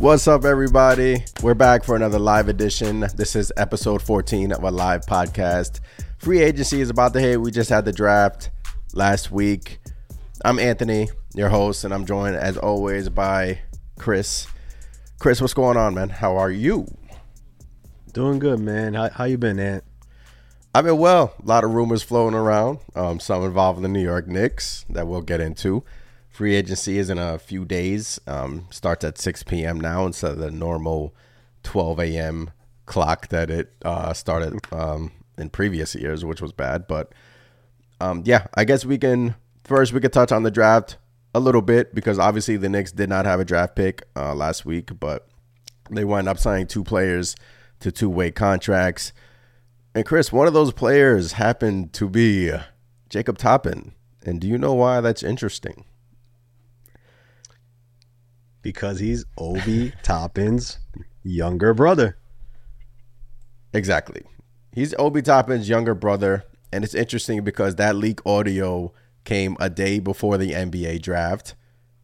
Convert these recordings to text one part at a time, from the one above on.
What's up, everybody? We're back for another live edition. This is episode 14 of a live podcast. Free agency is about to hit. We just had the draft last week. I'm Anthony, your host, and I'm joined as always by Chris. Chris, what's going on, man? How are you? Doing good, man. How, how you been, Ant? I've been well. A lot of rumors floating around. Um, some involving the New York Knicks that we'll get into. Free agency is in a few days. Um, starts at 6 p.m. now instead of the normal 12 a.m. clock that it uh, started um, in previous years, which was bad. But um, yeah, I guess we can first we could touch on the draft a little bit because obviously the Knicks did not have a draft pick uh, last week, but they wound up signing two players to two way contracts. And Chris, one of those players happened to be Jacob Toppin. And do you know why that's interesting? Because he's Obi Toppin's younger brother. Exactly. He's Obi Toppin's younger brother. And it's interesting because that leak audio came a day before the NBA draft.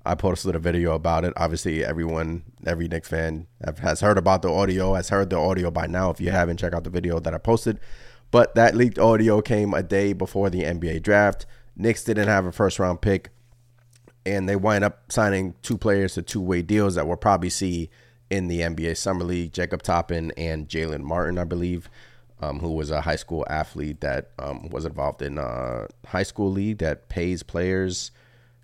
I posted a video about it. Obviously, everyone, every Knicks fan has heard about the audio, has heard the audio by now. If you haven't, check out the video that I posted. But that leaked audio came a day before the NBA draft. Knicks didn't have a first round pick, and they wind up signing two players to two way deals that we'll probably see in the NBA Summer League Jacob Toppin and Jalen Martin, I believe um, who was a high school athlete that um, was involved in a high school league that pays players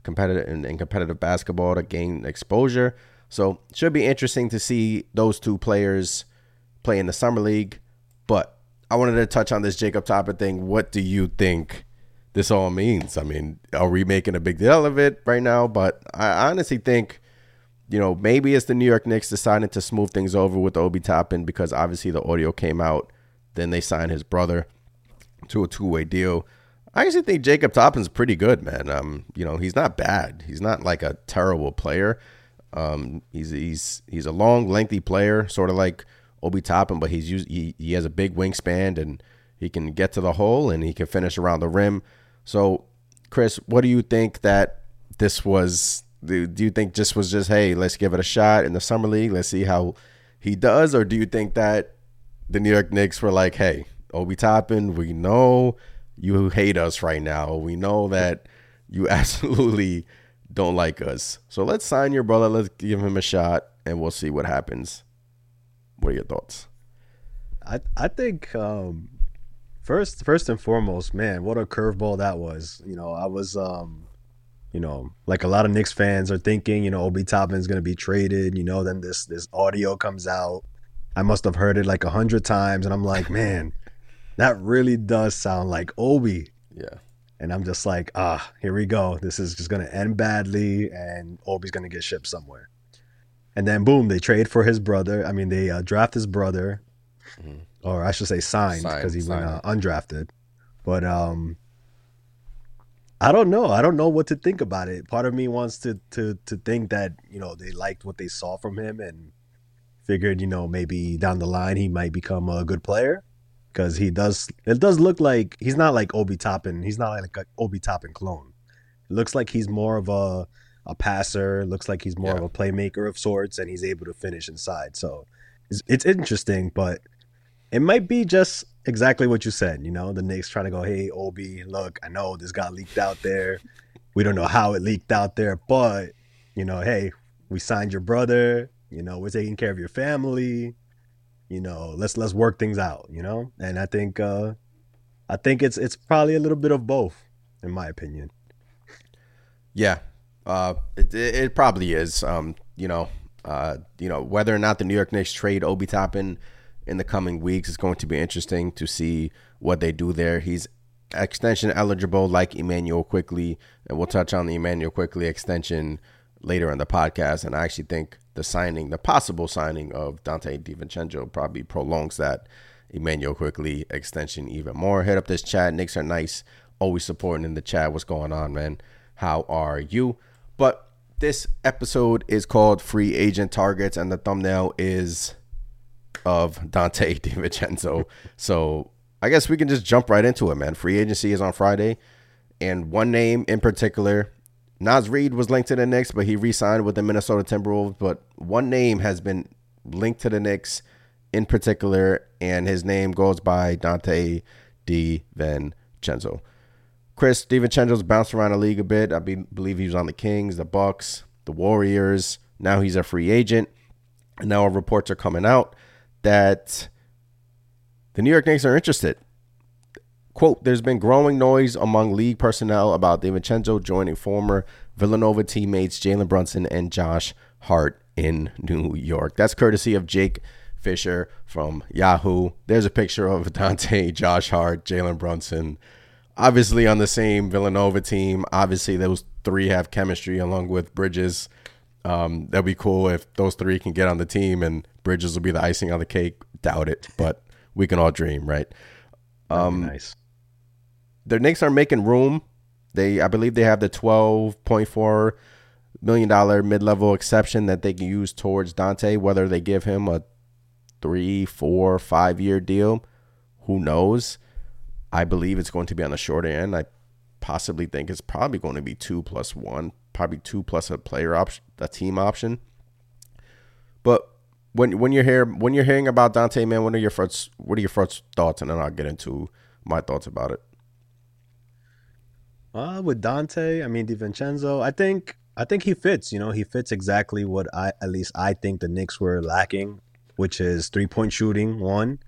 competitive in, in, competitive basketball to gain exposure. So should be interesting to see those two players play in the summer league. But I wanted to touch on this Jacob Toppin thing. What do you think this all means? I mean, are we making a big deal of it right now? But I honestly think you know, maybe it's the New York Knicks deciding to smooth things over with Obi Toppin because obviously the audio came out then they signed his brother to a two way deal. I actually think Jacob Toppin's pretty good, man. Um, you know, he's not bad. He's not like a terrible player. Um, he's he's he's a long, lengthy player, sort of like Obi Toppin, but he's used, he he has a big wingspan and he can get to the hole and he can finish around the rim. So, Chris, what do you think that this was? Do, you think this was just hey, let's give it a shot in the summer league, let's see how he does, or do you think that the New York Knicks were like, hey, Obi Toppin, we know you hate us right now. We know that you absolutely don't like us. So let's sign your brother. Let's give him a shot and we'll see what happens. What are your thoughts? I I think um, first first and foremost, man, what a curveball that was. You know, I was um, you know, like a lot of Knicks fans are thinking, you know, Obi Toppin's gonna be traded, you know, then this this audio comes out I must have heard it like a hundred times, and I'm like, man, that really does sound like Obi. Yeah. And I'm just like, ah, here we go. This is just gonna end badly, and Obi's gonna get shipped somewhere. And then boom, they trade for his brother. I mean, they uh, draft his brother, mm-hmm. Or I should say signed because he signed. went uh, undrafted. But um, I don't know. I don't know what to think about it. Part of me wants to to to think that you know they liked what they saw from him and figured, you know, maybe down the line he might become a good player because he does. It does look like he's not like Obi Toppin. He's not like an Obi Toppin clone. It looks like he's more of a a passer. Looks like he's more yeah. of a playmaker of sorts, and he's able to finish inside. So it's, it's interesting, but it might be just exactly what you said. You know, the Knicks trying to go, hey Obi, look, I know this got leaked out there. We don't know how it leaked out there, but you know, hey, we signed your brother you know we're taking care of your family you know let's let's work things out you know and i think uh i think it's it's probably a little bit of both in my opinion yeah uh it, it probably is um you know uh you know whether or not the new york knicks trade obi toppin in the coming weeks It's going to be interesting to see what they do there he's extension eligible like Immanuel Quickley, and we'll touch on the Immanuel Quickley extension later in the podcast and i actually think the signing, the possible signing of Donte DiVincenzo probably prolongs that Immanuel Quickley extension even more. Hit up this chat. Knicks are nice. Always supporting in the chat. What's going on, man? How are you? But this episode is called Free Agent Targets, and the thumbnail is of Donte DiVincenzo. so I guess we can just jump right into it, man. Free agency is on Friday, and one name in particular Naz Reid was linked to the Knicks, but he re-signed with the Minnesota Timberwolves. But one name has been linked to the Knicks in particular, and his name goes by Donte DiVincenzo. Chris DiVincenzo's bounced around the league a bit. I be, believe he was on the Kings, the Bucks, the Warriors. Now he's a free agent. And now reports are coming out that the New York Knicks are interested. Quote, there's been growing noise among league personnel about DiVincenzo joining former Villanova teammates Jalen Brunson and Josh Hart in New York. That's courtesy of Jake Fisher from Yahoo. There's a picture of Donte, Josh Hart, Jalen Brunson, obviously on the same Villanova team. Obviously, those three have chemistry along with Bridges. Um, that'd be cool if those three can get on the team and Bridges will be the icing on the cake. Doubt it, but we can all dream, right? Um, nice the Knicks are making room. They, I believe, they have the twelve point four million dollar mid level exception that they can use towards Donte. Whether they give him a three, four, five year deal, who knows? I believe it's going to be on the shorter end. I possibly think it's probably going to be two plus one, probably two plus a player option, a team option. But when when you're here when you're hearing about Donte, man, what are your first what are your first thoughts? And then I'll get into my thoughts about it. Uh, with Donte, I mean DiVincenzo, I think I think he fits. You know, he fits exactly what I at least I think the Knicks were lacking, which is three point shooting one,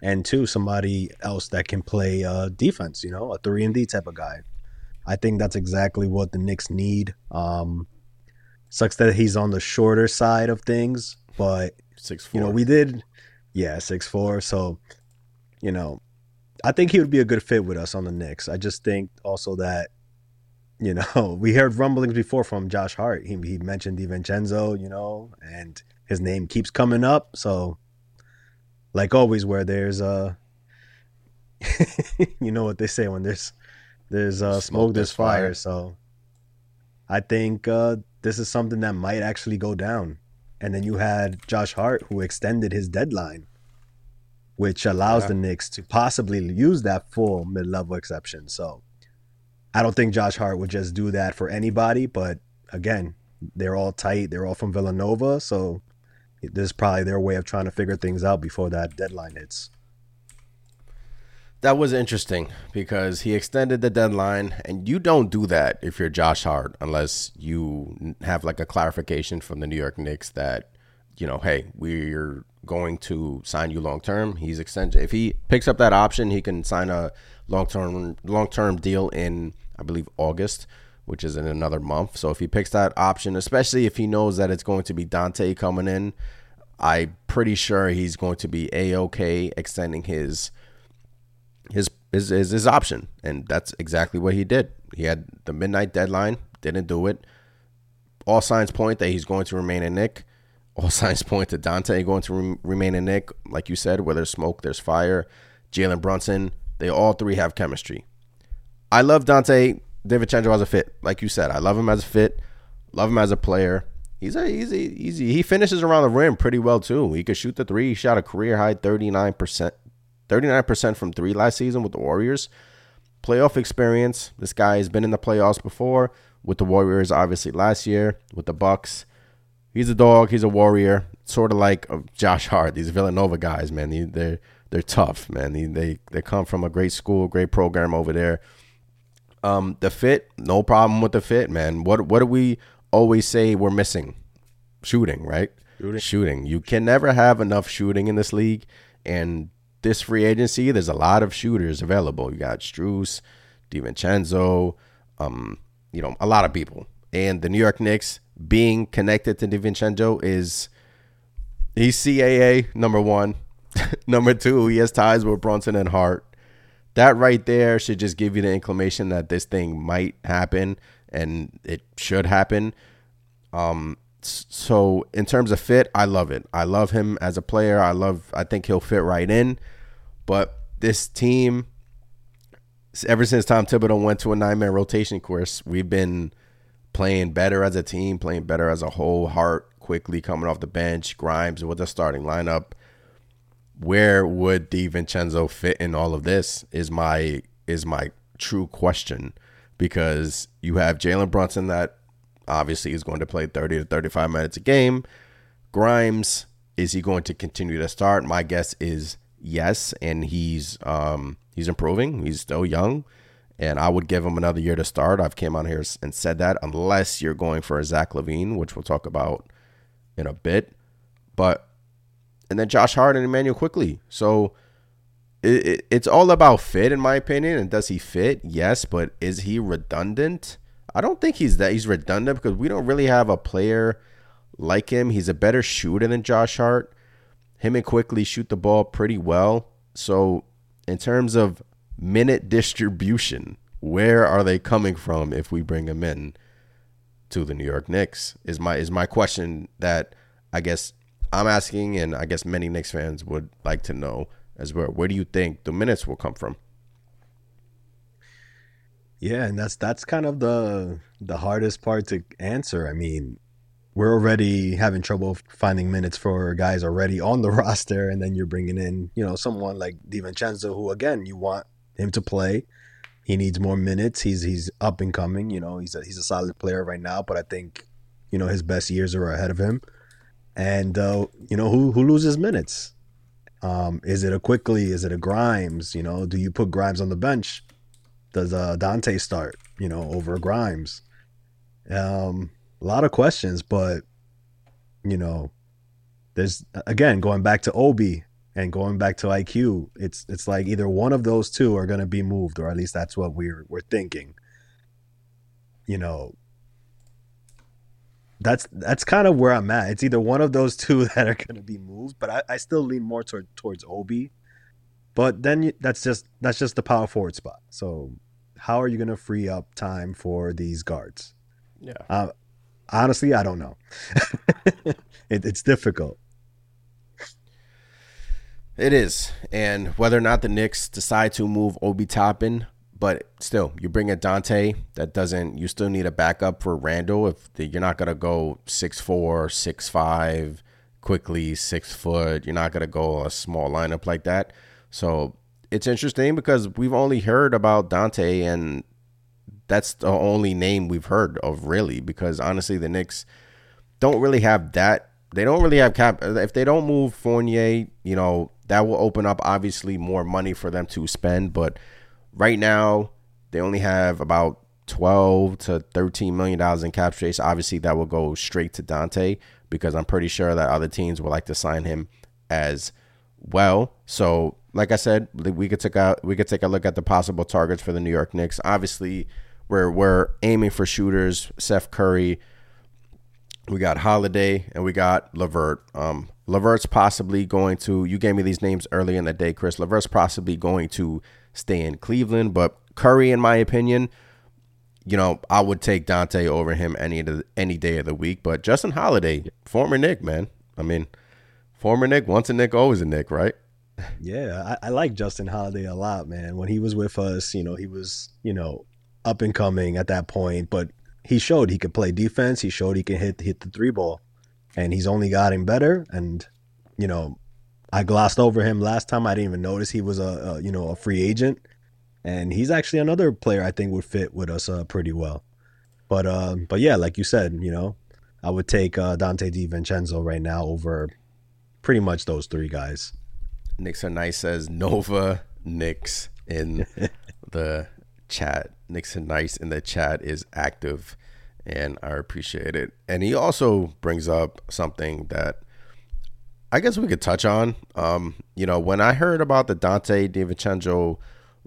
and two somebody else that can play uh, defense. You know, a three and D type of guy. I think that's exactly what the Knicks need. Um, sucks that he's on the shorter side of things, but six four. You know, we did, yeah, six four. So, you know, I think he would be a good fit with us on the Knicks. I just think also that, you know, we heard rumblings before from Josh Hart. He, he mentioned DiVincenzo, you know, and his name keeps coming up. So, like always, where there's a, you know what they say when there's there's uh, smoke, smoke there's fire. fire. So, I think uh, this is something that might actually go down. And then you had Josh Hart who extended his deadline which allows yeah. the Knicks to possibly use that full mid level exception. So I don't think Josh Hart would just do that for anybody, but again, they're all tight. They're all from Villanova, so this is probably their way of trying to figure things out before that deadline hits. That was interesting because he extended the deadline, and you don't do that if you're Josh Hart unless you have like a clarification from the New York Knicks that you know, hey, we're going to sign you long term. He's extended. If he picks up that option, he can sign a long term long term deal in, I believe, August, which is in another month. So if he picks that option, especially if he knows that it's going to be Donte coming in, I'm pretty sure he's going to be a okay extending his his is his, his option, and that's exactly what he did. He had the midnight deadline, didn't do it. All signs point that he's going to remain a Knick. all signs point to Donte going to re- remain a Knick. Like you said, where there's smoke, there's fire. Jalen Brunson, they all three have chemistry. I love Donte DiVincenzo as a fit. Like you said, I love him as a fit. Love him as a player. He's a easy, easy. He finishes around the rim pretty well too. He could shoot the three. He shot a career high thirty nine percent, thirty nine percent from three last season with the Warriors. Playoff experience. This guy has been in the playoffs before with the Warriors, obviously last year with the Bucks he's a dog. He's a warrior. Sort of like uh, Josh Hart. These Villanova guys, man. They, they're they're tough, man. They, they they come from a great school, great program over there. Um, the fit, no problem with the fit, man. What what do we always say we're missing? Shooting, right? Shooting. shooting. You can never have enough shooting in this league, and this free agency, there's a lot of shooters available. You got Strus, DiVincenzo, um, you know, a lot of people. And the New York Knicks, being connected to DiVincenzo is he's CAA number one. number two, he has ties with Brunson and Hart. That right there should just give you the inclination that this thing might happen and it should happen. Um, so in terms of fit, I love it. I love him as a player. I love. I think he'll fit right in. But this team, ever since Tom Thibodeau went to a nine man rotation course, we've been playing better as a team, playing better as a whole. Hart Quickley coming off the bench, Grimes with the starting lineup. Where would DiVincenzo fit in all of this? Is my is my true question because you have Jalen Brunson that obviously he's going to play 30 to 35 minutes a game. Grimes, is he going to continue to start? My guess is yes, and he's um, he's improving. He's still young, and I would give him another year to start. I've came on here and said that, unless you're going for a Zach LaVine, which we'll talk about in a bit. But and then Josh Hart and Immanuel Quickley. So it, it, it's all about fit, in my opinion. And does he fit? Yes, but is he redundant? I don't think he's that. He's redundant because we don't really have a player like him. He's a better shooter than Josh Hart. Him and Quickley shoot the ball pretty well. So in terms of minute distribution, where are they coming from if we bring him in to the New York Knicks? Is my is my question that I guess I'm asking, and I guess many Knicks fans would like to know as well. Where do you think the minutes will come from? Yeah, and that's that's kind of the the hardest part to answer. I mean, we're already having trouble finding minutes for guys already on the roster, and then you're bringing in, you know, someone like DiVincenzo, who again you want him to play. He needs more minutes. He's he's up and coming. You know, he's a, he's a solid player right now, but I think you know his best years are ahead of him. And uh, you know who who loses minutes? Um, is it a Quickley? Is it a Grimes? You know, do you put Grimes on the bench? Does uh, Donte start? You know, over Grimes? Um, a lot of questions, but you know, there's again going back to Obi and going back to IQ. It's it's like either one of those two are going to be moved, or at least that's what we're we're thinking. You know, that's that's kind of where I'm at. It's either one of those two that are going to be moved, but I, I still lean more toward towards Obi. But then you, that's just that's just the power forward spot. So how are you going to free up time for these guards? Yeah. Uh, honestly, I don't know. it, it's difficult. It is, and whether or not the Knicks decide to move Obi Toppin, but still, you bring in Donte. That doesn't. You still need a backup for Randle. If the, you're not gonna go six four, six five, Quickley six foot, you're not gonna go a small lineup like that. So it's interesting because we've only heard about Donte and that's the only name we've heard of really because honestly the Knicks don't really have that they don't really have cap if they don't move Fournier, you know, that will open up obviously more money for them to spend, but right now they only have about 12 to 13 million dollars in cap space. Obviously that will go straight to Donte because I'm pretty sure that other teams would like to sign him as well. So, like I said, we could take a we could take a look at the possible targets for the New York Knicks. Obviously, where we're aiming for shooters. Seth Curry, we got Holiday, and we got LeVert. Um, LeVert's possibly going to. You gave me these names early in the day, Chris. LeVert's possibly going to stay in Cleveland, but Curry, in my opinion, you know, I would take Donte over him any any day of the week. But Justin Holiday, former Knick, man. I mean, former Knick, once a Knick, always a Knick, right? Yeah, I, I like Justin Holiday a lot, man. When he was with us, you know, he was, you know, up and coming at that point, but he showed he could play defense. He showed he can hit hit the three ball, and he's only gotten better. And you know, I glossed over him last time. I didn't even notice he was a, a you know a free agent, and he's actually another player I think would fit with us uh, pretty well. But uh, but yeah, like you said, you know, I would take uh, Donte DiVincenzo right now over pretty much those three guys. Knicks are nice says Nova Knicks in the chat. Nixon Nice in the chat is active and I appreciate it. And he also brings up something that I guess we could touch on. Um, you know, when I heard about the Donte DiVincenzo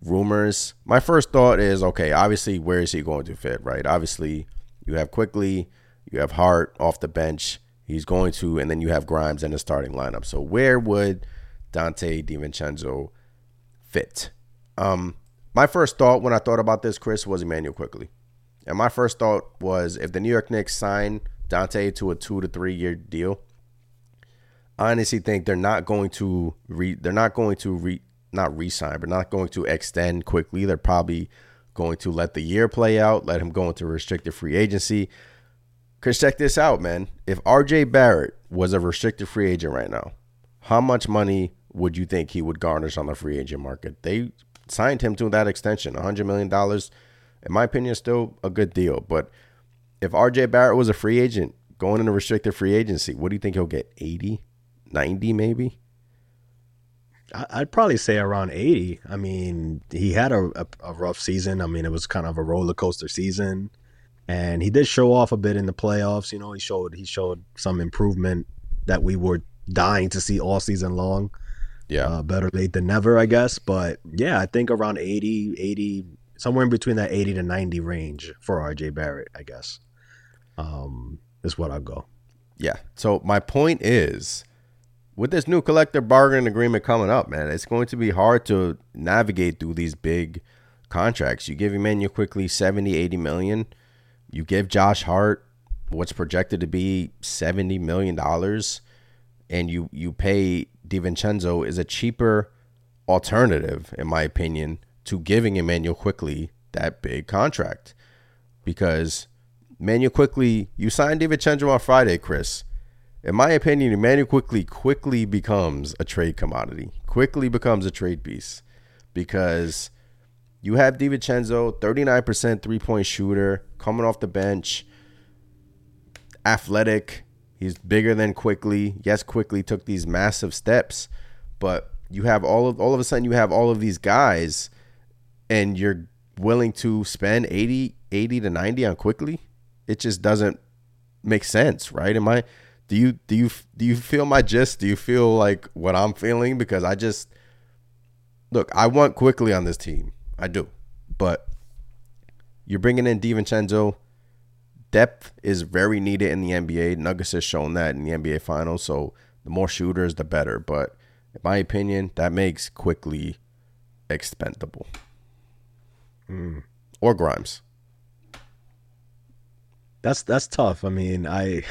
rumors, my first thought is okay, obviously, where is he going to fit, right? Obviously, you have Quickley, you have Hart off the bench. He's going to, and then you have Grimes in the starting lineup. So, where would Donte DiVincenzo fit? Um, my first thought when I thought about this, Chris, was Immanuel Quickley. And my first thought was if the New York Knicks sign Donte to a two to three year deal, I honestly think they're not going to re they're not going to re not re-sign, but not going to extend Quickley. They're probably going to let the year play out, let him go into restricted free agency. Cause check this out, man. If RJ Barrett was a restricted free agent right now, how much money would you think he would garnish on the free agent market? They signed him to that extension, $100 million. In my opinion, still a good deal. But if RJ Barrett was a free agent going into restricted free agency, what do you think he'll get? 80, 90 maybe? I'd probably say around 80. I mean, he had a, a, a, rough season. I mean, it was kind of a roller coaster season, and he did show off a bit in the playoffs. You know, he showed he showed some improvement that we were dying to see all season long. Yeah, uh, better late than never, I guess. But yeah, I think around 80, 80, somewhere in between that 80 to 90 range for RJ Barrett, I guess, um, is what I'll go. Yeah. So my point is with this new collective bargaining agreement coming up, man, it's going to be hard to navigate through these big contracts. You give Immanuel Quickley 70, 80 million. You give Josh Hart what's projected to be 70 million dollars and you you pay DiVincenzo is a cheaper alternative in my opinion to giving Immanuel Quickley that big contract. Because Immanuel Quickley, you signed DiVincenzo on Friday, Chris in my opinion, Immanuel Quickley quickly becomes a trade commodity, quickly becomes a trade piece because you have DiVincenzo, 39% three point shooter, coming off the bench, athletic. He's bigger than Quickley. Yes, Quickley took these massive steps, but you have all of all of a sudden you have all of these guys and you're willing to spend 80 80 to 90 on Quickley. It just doesn't make sense, right? Am I do you do you do you feel my gist? Do you feel like what I'm feeling? Because I just look, I want Quickley on this team. I do, but you're bringing in DiVincenzo. Depth is very needed in the NBA. Nuggets has shown that in the NBA Finals. So the more shooters, the better. But in my opinion, that makes Quickley expendable. Mm. Or Grimes. That's that's tough. I mean, I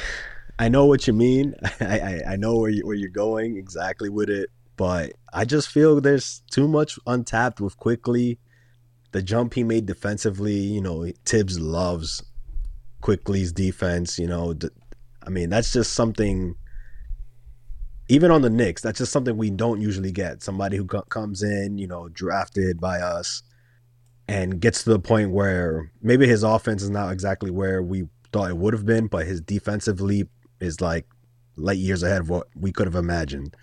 I know what you mean. I, I, I know where, you, where you're going exactly with it, but I just feel there's too much untapped with Quickley. The jump he made defensively, you know, Thibs loves Quickley's defense. You know, I mean, that's just something. Even on the Knicks, that's just something we don't usually get. Somebody who comes in, you know, drafted by us, and gets to the point where maybe his offense is not exactly where we thought it would have been, but his defensive leap is like light years ahead of what we could have imagined.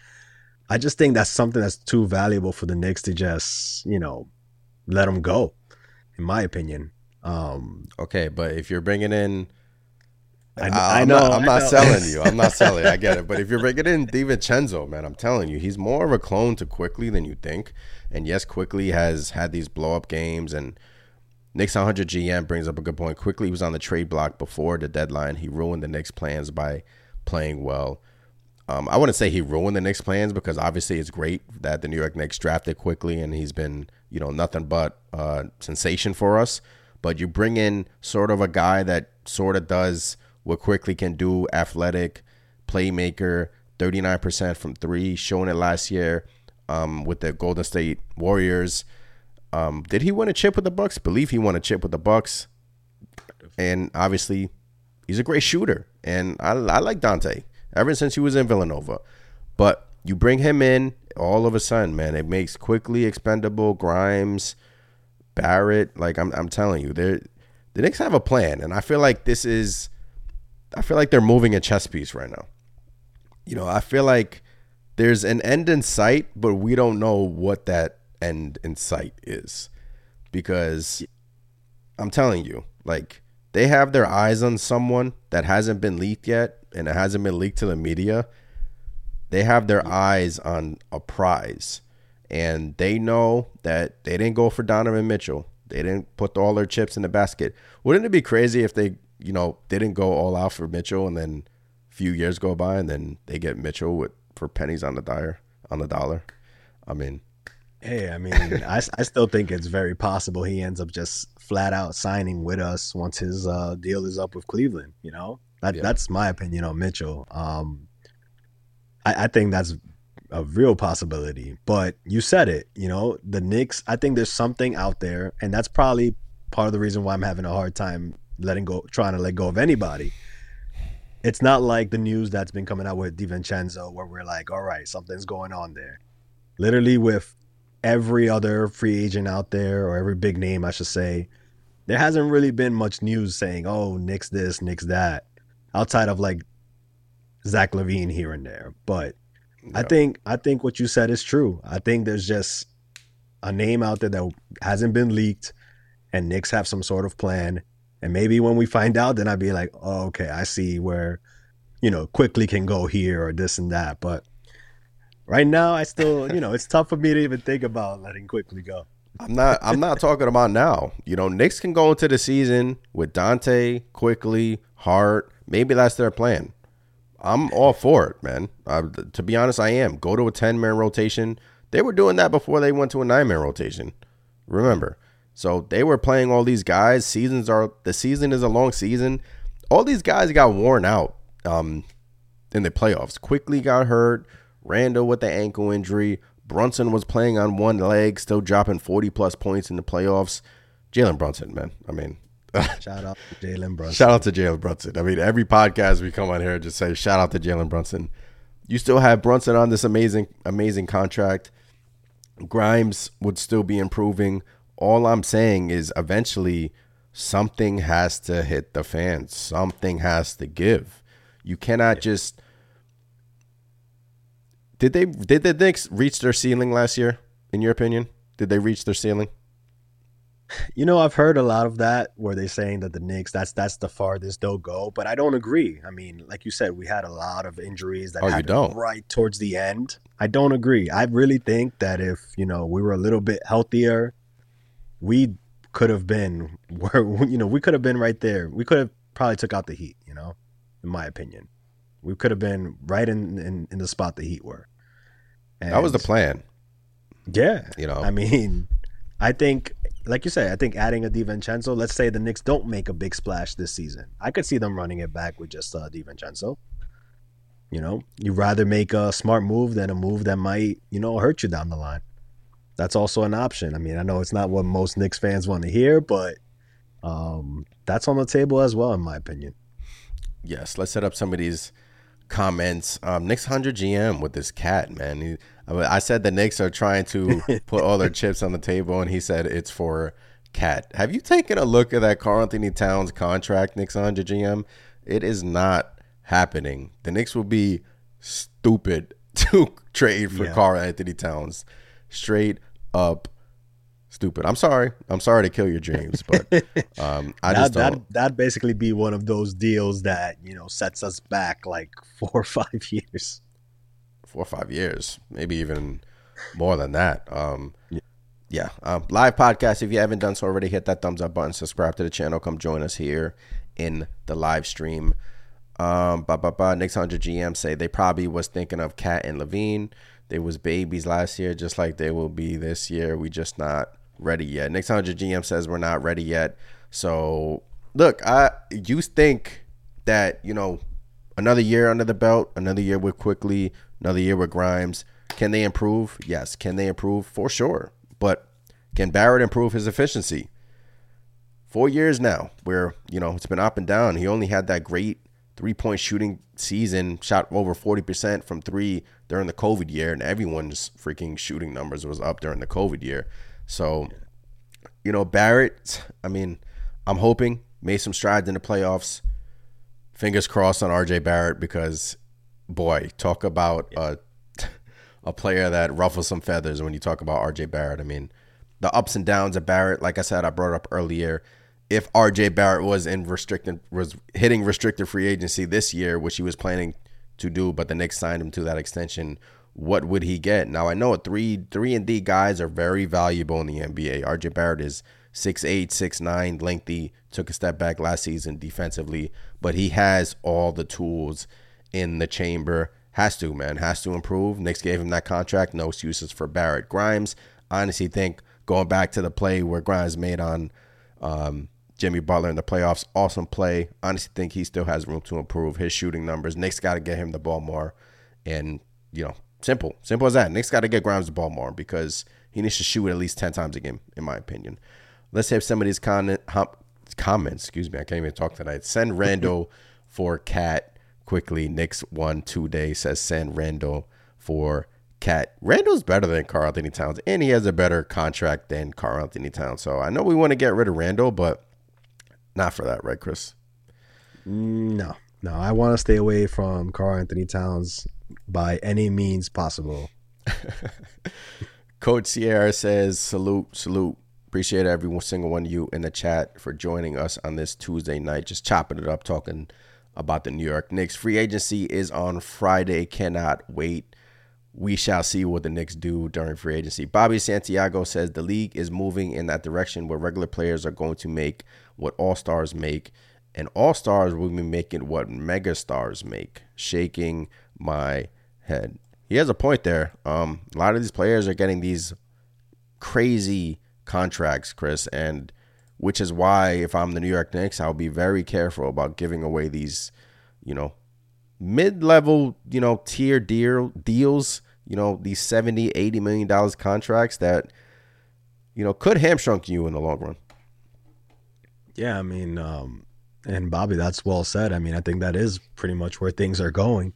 I just think that's something that's too valuable for the Knicks to just, you know, let him go, in my opinion. Um, okay, but if you're bringing in, I, I, know, not, I'm not know. selling you. I'm not selling. I get it. But if you're bringing in DiVincenzo, man, I'm telling you, he's more of a clone to Quickley than you think. And yes, Quickley has had these blow up games and Knicks 100 GM brings up a good point. Quickley was on the trade block before the deadline. He ruined the Knicks' plans by playing well. Um, I wouldn't say he ruined the Knicks' plans because obviously it's great that the New York Knicks drafted Quickley and he's been, you know, nothing but uh, sensation for us. But you bring in sort of a guy that sort of does what Quickley can do, athletic, playmaker, 39% from three, showing it last year um, with the Golden State Warriors. Um, did he win a chip with the Bucks? Believe he won a chip with the Bucks, and obviously, he's a great shooter, and I, I like Donte ever since he was in Villanova. But you bring him in, all of a sudden, man, it makes Quickley expendable. Grimes, Barrett, like I'm, I'm telling you, they the Knicks have a plan, and I feel like this is, I feel like they're moving a chess piece right now. You know, I feel like there's an end in sight, but we don't know what that end in sight is because I'm telling you, like they have their eyes on someone that hasn't been leaked yet and it hasn't been leaked to the media. They have their eyes on a prize and they know that they didn't go for Donovan Mitchell. They didn't put all their chips in the basket. Wouldn't it be crazy if they, you know, didn't go all out for Mitchell and then a few years go by and then they get Mitchell with for pennies on the dollar on the dollar? I mean, Hey, I mean, I, I still think it's very possible he ends up just flat out signing with us once his uh, deal is up with Cleveland. You know, that, yeah. that's my opinion on Mitchell. Um, I, I think that's a real possibility. But you said it. You know, the Knicks. I think there's something out there, and that's probably part of the reason why I'm having a hard time letting go, trying to let go of anybody. It's not like the news that's been coming out with DiVincenzo, where we're like, all right, something's going on there. Literally with every other free agent out there or every big name, I should say, there hasn't really been much news saying, "Oh, Knicks this, Knicks that," outside of like Zach LaVine here and there. But I think I think what you said is true. I think there's just a name out there that hasn't been leaked, and Knicks have some sort of plan. And maybe when we find out, then I'd be like, "Oh, okay, I see where, you know, Quickley can go here or this and that." But right now, I still, you know, it's tough for me to even think about letting Quickley go. I'm not. I'm not talking about now. You know, Knicks can go into the season with Donte Quickley, Hart. Maybe that's their plan. I'm all for it, man. Uh, to be honest, I am. Go to a 10 man rotation. They were doing that before they went to a nine man rotation. Remember. So they were playing all these guys. Seasons are the season is a long season. All these guys got worn out um, in the playoffs. Quickley got hurt. Randle with the ankle injury. Brunson was playing on one leg, still dropping 40 plus points in the playoffs. Jalen Brunson, man. I mean, shout out to Jalen Brunson. Shout out to Jalen Brunson. I mean, every podcast we come on here just say shout out to Jalen Brunson. You still have Brunson on this amazing, amazing contract. Grimes would still be improving. All I'm saying is eventually something has to hit the fans. Something has to give. You cannot just did they did the Knicks reach their ceiling last year? In your opinion, did they reach their ceiling? You know, I've heard a lot of that where they're saying that the Knicks that's that's the farthest they'll go, but I don't agree. I mean, like you said, we had a lot of injuries that oh, happened right towards the end. I don't agree. I really think that if you know we were a little bit healthier, we could have been where you know we could have been right there. We could have probably took out the Heat. You know, in my opinion. We could have been right in, in, in the spot the Heat were. And that was the plan. Yeah. You know, I mean, I think, like you say, I think adding a DiVincenzo, let's say the Knicks don't make a big splash this season. I could see them running it back with just uh, DiVincenzo. You know, you'd rather make a smart move than a move that might, you know, hurt you down the line. That's also an option. I mean, I know it's not what most Knicks fans want to hear, but um, that's on the table as well, in my opinion. Yes, let's set up some of these comments. Um, Knicks hundred GM with this cat, man. He, I said the Knicks are trying to put all their chips on the table, and he said it's for KAT. Have you taken a look at that Karl-Anthony Towns contract, Knicks hundred GM? It is not happening. The Knicks will be stupid to trade for yeah. Karl-Anthony Towns. Straight up stupid. I'm sorry. I'm sorry to kill your dreams, but um, I that, just that that basically be one of those deals that you know sets us back like four or five years. Four or five years, maybe even more than that. Um, yeah. yeah. Um, live podcast. If you haven't done so already, hit that thumbs up button. Subscribe to the channel. Come join us here in the live stream. Um, but but Knicks hundred GM say they probably was thinking of KAT and LaVine. They was babies last year, just like they will be this year. We just not ready yet. Knicks 100 GM says we're not ready yet. So look, I you think that you know another year under the belt, another year with Quickley, another year with Grimes. Can they improve? Yes. Can they improve? For sure. But can Barrett improve his efficiency? Four years now, where you know it's been up and down. He only had that great three point shooting season, shot over 40% from three during the COVID year, and everyone's freaking shooting numbers was up during the COVID year. So, you know, Barrett, I mean, I'm hoping made some strides in the playoffs. Fingers crossed on RJ Barrett because, boy, talk about a, a player that ruffles some feathers when you talk about RJ Barrett. I mean, the ups and downs of Barrett, like I said, I brought up earlier. If RJ Barrett was in restricted, was hitting restricted free agency this year, which he was planning to do, but the Knicks signed him to that extension what would he get? Now I know three three and D guys are very valuable in the NBA. RJ Barrett is six eight, six nine, lengthy, took a step back last season defensively, but he has all the tools in the chamber. Has to, man, has to improve. Knicks gave him that contract, no excuses for Barrett. Grimes, honestly think going back to the play where Grimes made on um, Jimmy Butler in the playoffs, awesome play. Honestly think he still has room to improve his shooting numbers. Knicks got to get him the ball more and, you know, Simple. Simple as that. Knicks got to get Grimes the ball more because he needs to shoot at least 10 times a game, in my opinion. Let's have some of these con- comments. Excuse me. I can't even talk tonight. Send Randle for KAT quickly. Knicks one, two day says send Randle for KAT. Randle's better than Karl-Anthony Towns, and he has a better contract than Karl-Anthony Towns. So I know we want to get rid of Randle, but Not for that, right, Chris? No, no. I want to stay away from Karl-Anthony Towns by any means possible. Coach Sierra says, salute, salute. Appreciate every single one of you in the chat for joining us on this Tuesday night. Just chopping it up, talking about the New York Knicks. Free agency is on Friday. Cannot wait. We shall see what the Knicks do during free agency. Bobby Santiago says the league is moving in that direction where regular players are going to make what all stars make, and all stars will be making what mega stars make. Shaking my head. He has a point there. Um, a lot of these players are getting these crazy contracts, Chris, and which is why if I'm the New York Knicks, I'll be very careful about giving away these, you know, mid-level, you know, tier deal deals, you know, these 70, 80 million dollars contracts that you know could hamstring you in the long run. Yeah, I mean, um, and Bobby, that's well said. I mean, I think that is pretty much where things are going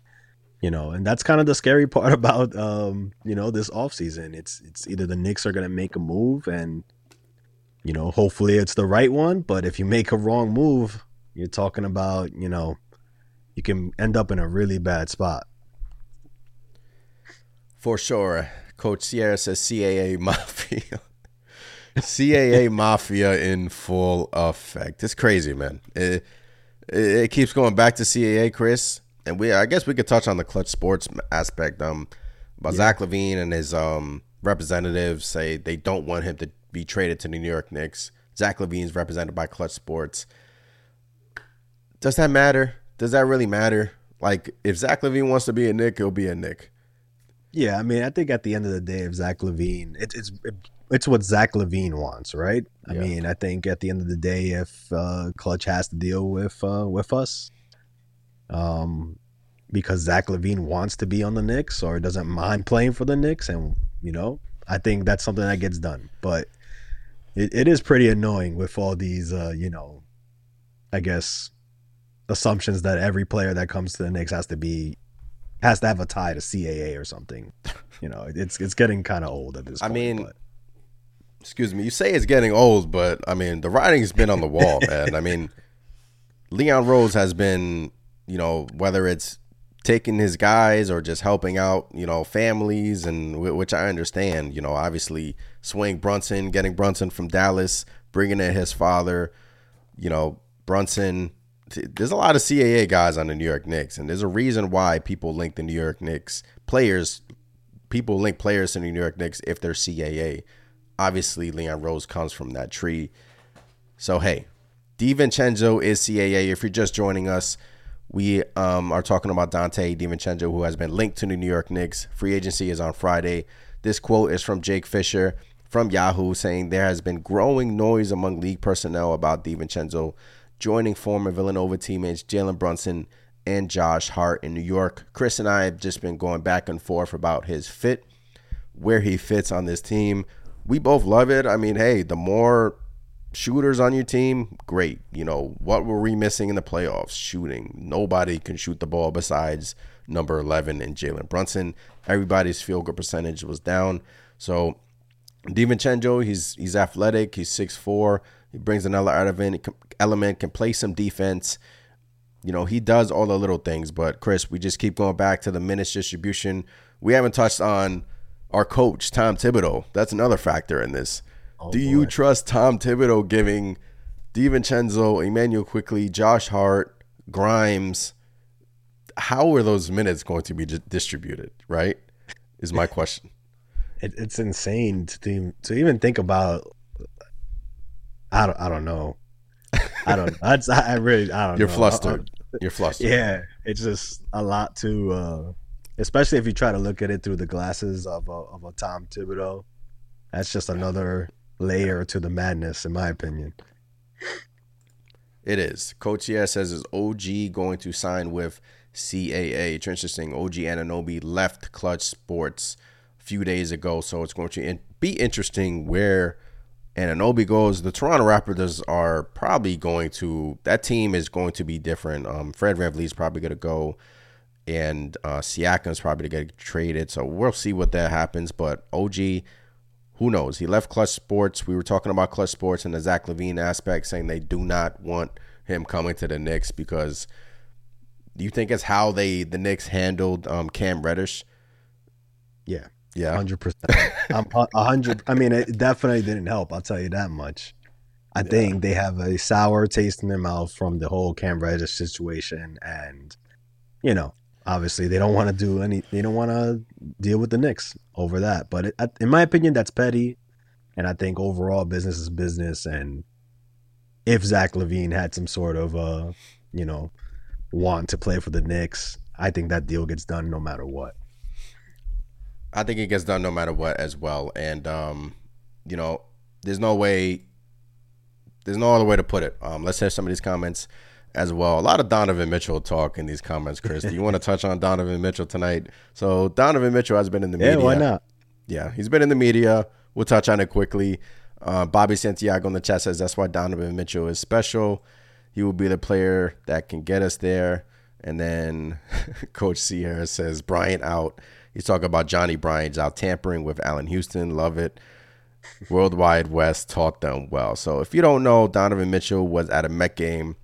you know, and that's kind of the scary part about um, you know, this offseason. It's it's either the Knicks are gonna make a move and you know, hopefully it's the right one, but if you make a wrong move, you're talking about, you know, you can end up in a really bad spot. For sure. Coach Sierra says CAA Mafia. CAA Mafia in full effect. It's crazy, man. It, it, it keeps going back to CAA, Chris and we I guess we could touch on the clutch sports aspect. Um, about yeah. Zach LaVine and his um representatives say they don't want him to be traded to the New York Knicks. Zach LaVine's represented by Clutch Sports. Does that matter? Does that really matter? Like, if Zach LaVine wants to be a Knick, he'll be a Knick. Yeah, I mean, I think at the end of the day, if Zach LaVine, it, it's it, it's what Zach LaVine wants, right? I yeah. mean, I think at the end of the day, if uh, Clutch has to deal with uh, with us, um, because Zach LaVine wants to be on the Knicks or doesn't mind playing for the Knicks, and you know, I think that's something that gets done. But it, it is pretty annoying with all these, uh, you know, I guess assumptions that every player that comes to the Knicks has to be has to have a tie to CAA or something. You know, it's it's getting kind of old at this. I point, mean, but. excuse me, you say it's getting old, but I mean the writing's been on the wall, man. I mean, Leon Rose has been you know, whether it's taking his guys or just helping out, you know, families, and which I understand. You know, obviously, swing Brunson, getting Brunson from Dallas, bringing in his father. You know, Brunson. There's a lot of CAA guys on the New York Knicks, and there's a reason why people link the New York Knicks players. People link players to the New York Knicks if they're CAA. Obviously, Leon Rose comes from that tree. So hey, DiVincenzo is CAA. If you're just joining us, we um, are talking about Donte DiVincenzo, who has been linked to the New York Knicks. Free agency is on Friday. This quote is from Jake Fisher from Yahoo saying there has been growing noise among league personnel about DiVincenzo joining former Villanova teammates Jalen Brunson and Josh Hart in New York. Chris and I have just been going back and forth about his fit, where he fits on this team. We both love it. I mean, hey, the more shooters on your team, great. You know, what were we missing in the playoffs? Shooting. Nobody can shoot the ball besides number 11 and Jalen Brunson. Everybody's field goal percentage was down. So, DiVincenzo, he's he's athletic. He's 6'4. He brings another element, element, can play some defense. You know, he does all the little things. But, Chris, we just keep going back to the minutes distribution. We haven't touched on our coach, Tom Thibodeau. That's another factor in this. Oh, Do boy. you trust Tom Thibodeau giving DiVincenzo, Immanuel Quickley, Josh Hart, Grimes? How are those minutes going to be distributed? Right, is my question. It, it's insane to to even think about. I don't. I don't know. I don't. I, I really. I don't. You're know. flustered. You're flustered. Yeah, it's just a lot to, uh, especially if you try to look at it through the glasses of a, of a Tom Thibodeau. That's just another layer to the madness, in my opinion. It is. Coach says is OG going to sign with CAA. It's interesting. OG Anunoby left Clutch Sports a few days ago, so it's going to be interesting where Anunoby goes. The Toronto Raptors are probably going to. That team is going to be different. Um, Fred VanVleet is probably going to go, and uh, Siakam is probably going to get traded. So we'll see what that happens. But OG who knows? He left Clutch Sports. We were talking about Clutch Sports and the Zach LaVine aspect, saying they do not want him coming to the Knicks because do you think it's how they the Knicks handled um, Cam Reddish? Yeah, Yeah, hundred percent. I'm a hundred. I mean, it definitely didn't help. I'll tell you that much. I think they have a sour taste in their mouth from the whole Cam Reddish situation, and you know, obviously they don't want to do any. They don't want to deal with the Knicks over that. But it, in my opinion, that's petty, and I think overall business is business. And if Zach LaVine had some sort of uh, you know, want to play for the Knicks, I think that deal gets done no matter what. I think it gets done no matter what as well. And um, you know, there's no way there's no other way to put it. Um, let's hear some of these comments as well. A lot of Donovan Mitchell talk in these comments, Chris. Do you want to touch on Donovan Mitchell tonight? So Donovan Mitchell has been in the Yeah, media. why not? Yeah, he's been in the media. We'll touch on it quickly. Uh, Bobby Santiago in the chat says that's why Donovan Mitchell is special. He will be the player that can get us there. And then Coach Sierra says Bryant out. He's talking about Johnny Bryant's out tampering with Allan Houston. Love it. World Wide Wes taught them well. So if you don't know, Donovan Mitchell was at a Met game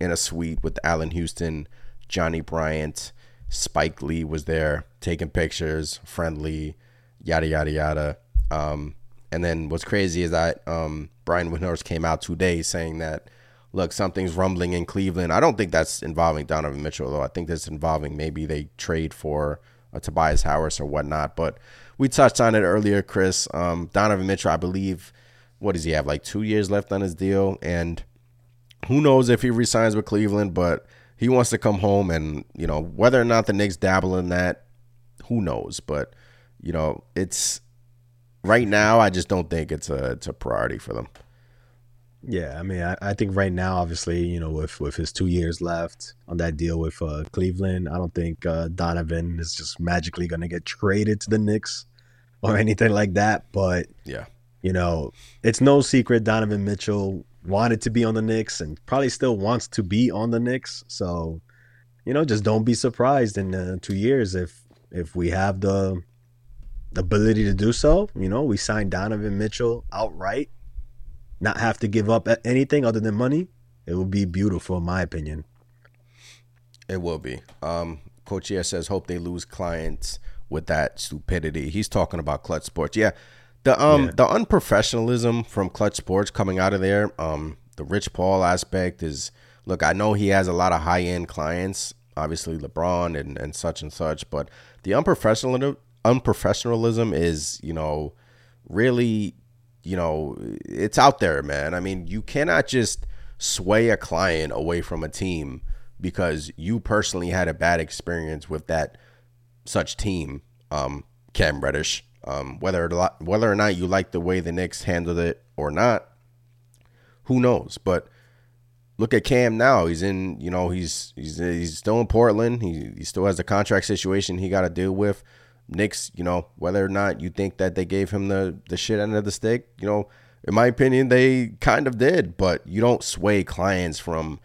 in a suite with Allan Houston, Johnny Bryant, Spike Lee was there taking pictures, friendly, yada yada yada. Um, and then what's crazy is that um, Brian Windhorst came out today saying that look, something's rumbling in Cleveland. I don't think that's involving Donovan Mitchell though. I think that's involving maybe they trade for a Tobias Harris or whatnot. But we touched on it earlier, Chris. Um, Donovan Mitchell, I believe, what does he have? Like two years left on his deal, and who knows if he resigns with Cleveland, but he wants to come home and, you know, whether or not the Knicks dabble in that, who knows? But, you know, it's right now I just don't think it's a it's a priority for them. Yeah, I mean, I, I think right now, obviously, you know, with with his two years left on that deal with uh, Cleveland, I don't think uh, Donovan is just magically going to get traded to the Knicks or anything like that. But Yeah. you know, it's no secret Donovan Mitchell wanted to be on the Knicks and probably still wants to be on the Knicks. So, you know, just don't be surprised in uh, two years if if we have the ability to do so. You know, we sign Donovan Mitchell outright, not have to give up anything other than money. It would be beautiful, in my opinion. It will be. Um, Coach here says, "Hope they lose clients with that stupidity." He's talking about Clutch Sports. Yeah, the um Yeah. the unprofessionalism from Clutch Sports coming out of there. Um, the Rich Paul aspect is look. I know he has a lot of high end clients, obviously LeBron and and such and such, but the unprofessional unprofessionalism is you know really you know it's out there, man. I mean, you cannot just sway a client away from a team because you personally had a bad experience with that such team, um, Cam Reddish. Um, whether whether or not you like the way the Knicks handled it or not, who knows? But look at Cam now. He's in, you know, he's he's he's still in Portland. He he still has a contract situation he got to deal with. Knicks, you know, whether or not you think that they gave him the the shit end of the stick, you know, in my opinion, they kind of did. But you don't sway clients from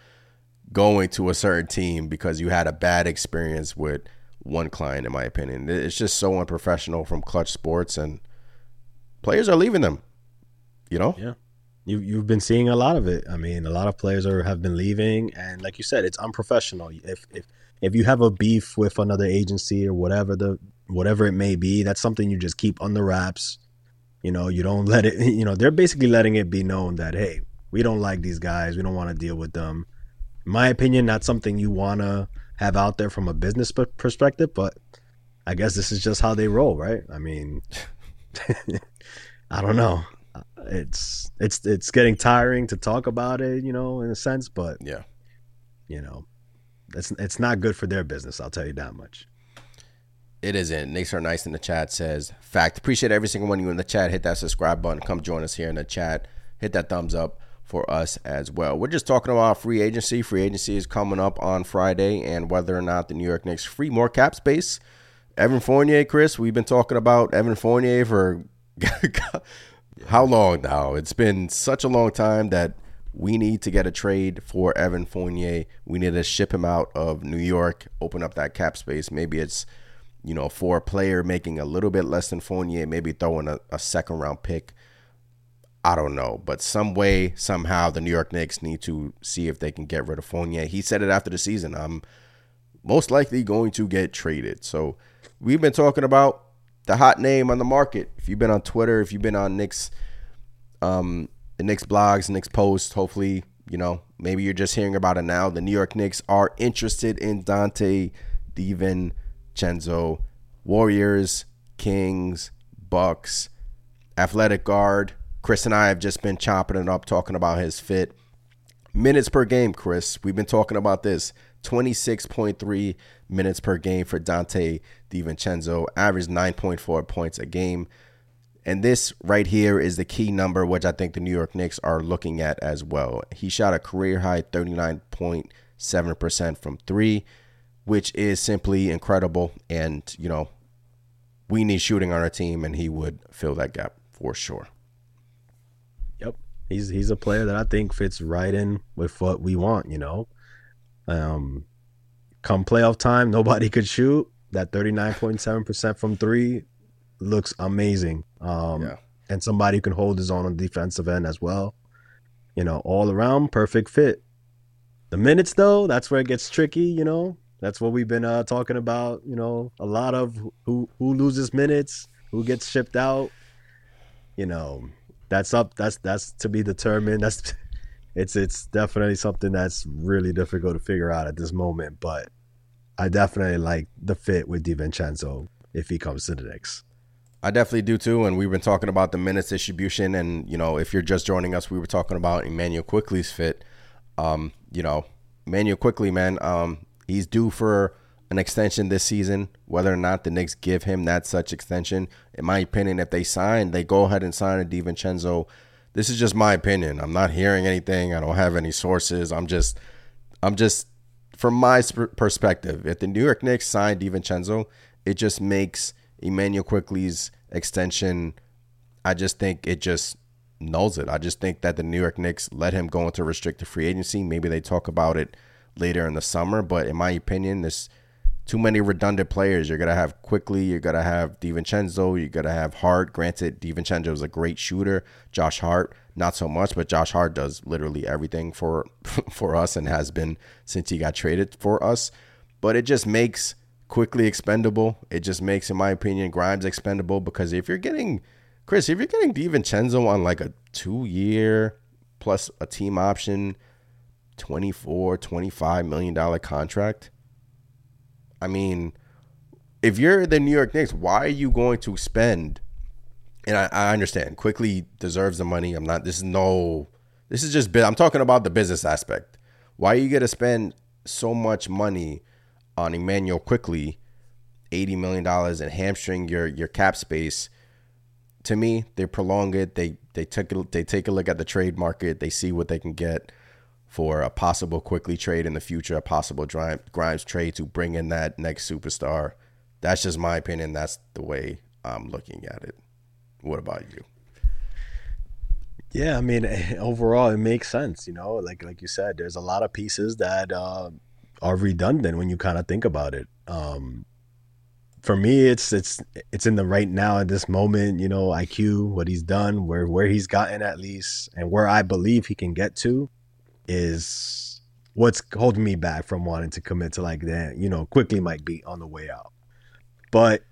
going to a certain team because you had a bad experience with one client. In my opinion, it's just so unprofessional from Clutch Sports, and players are leaving them. You know, Yeah. You you've been seeing a lot of it. I mean, a lot of players are have been leaving and like you said, it's unprofessional. If if if you have a beef with another agency or whatever the whatever it may be, that's something you just keep the wraps. You know, you don't let it you know, they're basically letting it be known that hey, we don't like these guys, we don't want to deal with them. In my opinion, not something you want to have out there from a business perspective, but I guess this is just how they roll, right? I mean, I don't know uh, it's it's it's getting tiring to talk about it, you know, in a sense, but yeah. you know, it's it's not good for their business. I'll tell you that much. It isn't. Nick are nice in the chat says, fact. Appreciate every single one of you in the chat. Hit that subscribe button. Come join us here in the chat. Hit that thumbs up for us as well. We're just talking about free agency. Free agency is coming up on Friday and whether or not the New York Knicks free more cap space. Evan Fournier, Chris, we've been talking about Evan Fournier for how long now? It's been such a long time that we need to get a trade for Evan Fournier. We need to ship him out of New York, open up that cap space. Maybe it's you know, for a player making a little bit less than Fournier, maybe throwing a, a second round pick. I don't know, but some way, somehow, the New York Knicks need to see if they can get rid of Fournier. He said it after the season. I'm most likely going to get traded. So we've been talking about the hot name on the market. If you've been on Twitter, if you've been on Knicks, um, the Knicks blogs, Knicks posts, hopefully, you know, maybe you're just hearing about it now. The New York Knicks are interested in Donte DiVincenzo, Warriors, Kings, Bucks, athletic guard. Chris and I have just been chopping it up, talking about his fit. Minutes per game, Chris. We've been talking about this. 26.3 minutes per game for Donte DiVincenzo, average 9.4 points a game. And this right here is the key number, which I think the New York Knicks are looking at as well. He shot a career high 39.7% from three, which is simply incredible. And, you know, we need shooting on our team, and he would fill that gap for sure. He's he's a player that I think fits right in with what we want, you know. Um come playoff time, nobody could shoot. That 39.7% from 3 looks amazing. Um yeah. and somebody who can hold his own on the defensive end as well. You know, all around perfect fit. The minutes though, that's where it gets tricky, you know. That's what we've been uh, talking about. You know, a lot of who who loses minutes, who gets shipped out. You know, that's up. That's that's to be determined. That's it's it's definitely something that's really difficult to figure out at this moment. But I definitely like the fit with DiVincenzo if he comes to the Knicks. I definitely do too. And we've been talking about the minutes distribution. And, you know, if you're just joining us, we were talking about Immanuel Quickley's fit. Um, you know, Immanuel Quickley, man, um, He's due for an extension this season. Whether or not the Knicks give him that such extension, in my opinion, if they sign, they go ahead and sign a DiVincenzo. This is just my opinion. I'm not hearing anything. I don't have any sources. I'm just, I'm just, from my perspective, if the New York Knicks sign DiVincenzo, it just makes Immanuel Quickley's extension. I just think it just nulls it. I just think that the New York Knicks let him go into restricted free agency. Maybe they talk about it later in the summer. But in my opinion, there's too many redundant players. You're gonna have Quickley. you're gonna have DiVincenzo, you're gonna have Hart. Granted, DiVincenzo is a great shooter. Josh Hart, not so much, but Josh Hart does literally everything for for us and has been since he got traded for us. But it just makes Quickley expendable. It just makes, in my opinion, Grimes expendable because if you're getting Chris, if you're getting DiVincenzo on like a two year plus a team option 24, 25 million dollar contract. I mean, if you're the New York Knicks, why are you going to spend? And I, I understand Quickley deserves the money. I'm not. This is no. This is just. I'm talking about the business aspect. Why are you going to spend so much money on Immanuel Quickley, eighty million dollars, and hamstring your your cap space? To me, they prolong it. They they took they take a look at the trade market. They see what they can get for a possible Quickley trade in the future, a possible Grimes trade to bring in that next superstar. That's just my opinion. That's the way I'm looking at it. What about you? Yeah, I mean, overall, it makes sense. You know, like like you said, there's a lot of pieces that uh, are redundant when you kind of think about it. Um, for me, it's it's it's in the right now at this moment. You know, IQ, what he's done, where where he's gotten at least, and where I believe he can get to is what's holding me back from wanting to commit to like that. You know, Quickley might be on the way out, but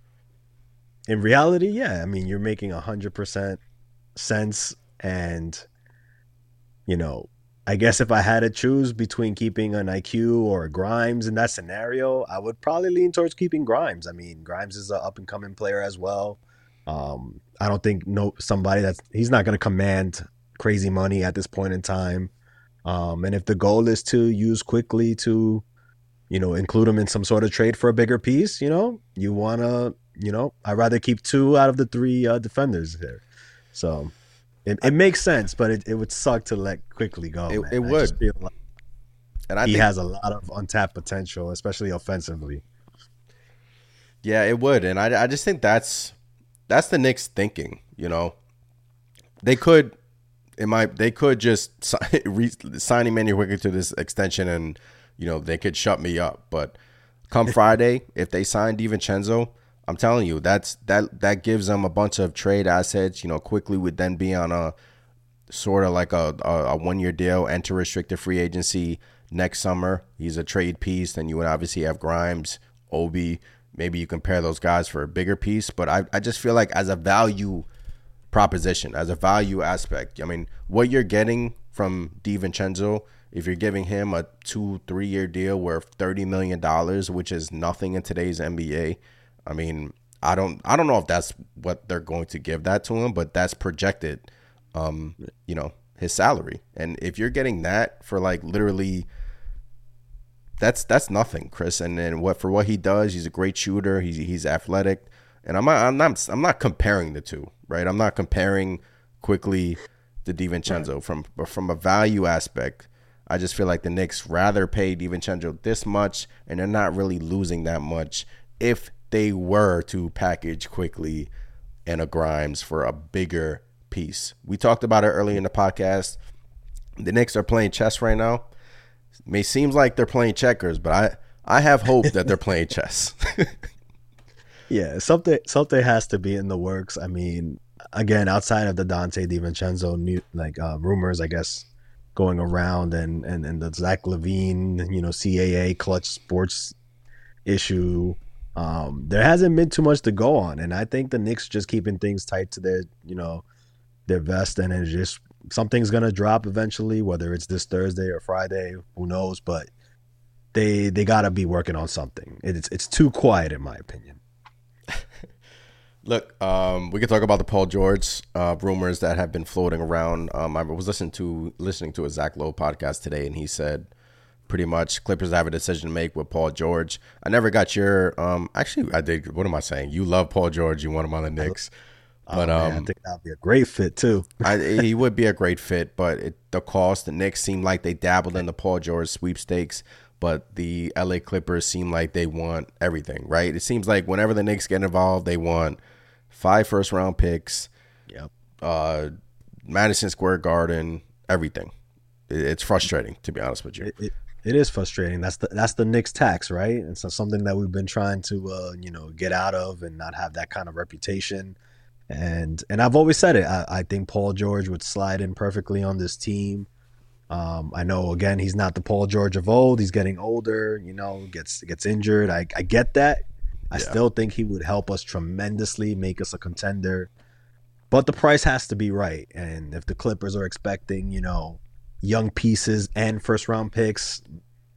in reality, yeah, I mean, you're making a hundred percent sense, and you know, I guess if I had to choose between keeping an IQ or Grimes in that scenario, I would probably lean towards keeping Grimes. I mean, Grimes is an up and coming player as well. Um, I don't think no somebody that's he's not going to command crazy money at this point in time. Um, and if the goal is to use Quickley to, you know, include them in some sort of trade for a bigger piece, you know, you want to, you know, I'd rather keep two out of the three uh, defenders there. So it, it makes sense, but it, it would suck to let Quickley go. It, it would. Like and I he has a lot of untapped potential, especially offensively. Yeah, it would, and I, I just think that's that's the Knicks thinking. You know, they could it might they could just sign, re, sign Immanuel Quickley to this extension and you know they could shut me up. But come Friday, if they sign DiVincenzo, I'm telling you, that's that that gives them a bunch of trade assets. You know, Quickley would then be on a sort of like a, a, a one year deal, enter restricted free agency next summer. He's a trade piece. Then you would obviously have Grimes, Obi. Maybe you compare those guys for a bigger piece. But I, I just feel like as a value proposition, as a value aspect, I mean, what you're getting from DiVincenzo, if you're giving him a two, three year deal worth $30 million, which is nothing in today's NBA, I mean, I don't I don't know if that's what they're going to give that to him, but that's projected um, you know, his salary. And if you're getting that for like literally that's that's nothing, Chris. And then what for what he does, he's a great shooter. He's he's athletic. And I'm not I'm not I'm not comparing the two, right? I'm not comparing Quickley to DiVincenzo right. from from a value aspect. I just feel like the Knicks rather pay DiVincenzo this much, and they're not really losing that much if they were to package Quickley and a Grimes for a bigger piece. We talked about it early in the podcast. The Knicks are playing chess right now. It may seems like they're playing checkers, but I I have hope that they're playing chess. yeah, something something has to be in the works. I mean, again, outside of the Donte DiVincenzo new like uh, rumors, I guess going around and and and the Zach LaVine, you know, CAA clutch sports issue. Um, there hasn't been too much to go on, and I think the Knicks just keeping things tight to their, you know, their vest, and it's just something's gonna drop eventually, whether it's this Thursday or Friday, who knows? But they they gotta be working on something. It's it's too quiet in my opinion. Look, um, we could talk about the Paul George uh, rumors that have been floating around. Um, I was listening to listening to a Zach Lowe podcast today, and he said pretty much Clippers have a decision to make with Paul George. I never got your um, actually I did. What am I saying? You love Paul George. You want him on the Knicks. But oh, man, um, I think that'd be a great fit too. I, he would be a great fit, but it, the cost, the Knicks seem like they dabbled in the Paul George sweepstakes, but the LA Clippers seem like they want everything, right? It seems like whenever the Knicks get involved, they want five first round picks, yep, uh, Madison Square Garden, everything. It's frustrating, to be honest with you. It, it, it is frustrating. That's the that's the Knicks tax, right? It's something that we've been trying to uh, you know get out of and not have that kind of reputation and and I've always said it. I, I think Paul George would slide in perfectly on this team. Um, I know again he's not the Paul George of old. He's getting older. You know, gets gets injured. I, I get that. I yeah. still think he would help us tremendously, make us a contender. But the price has to be right. And if the Clippers are expecting, you know, young pieces and first round picks,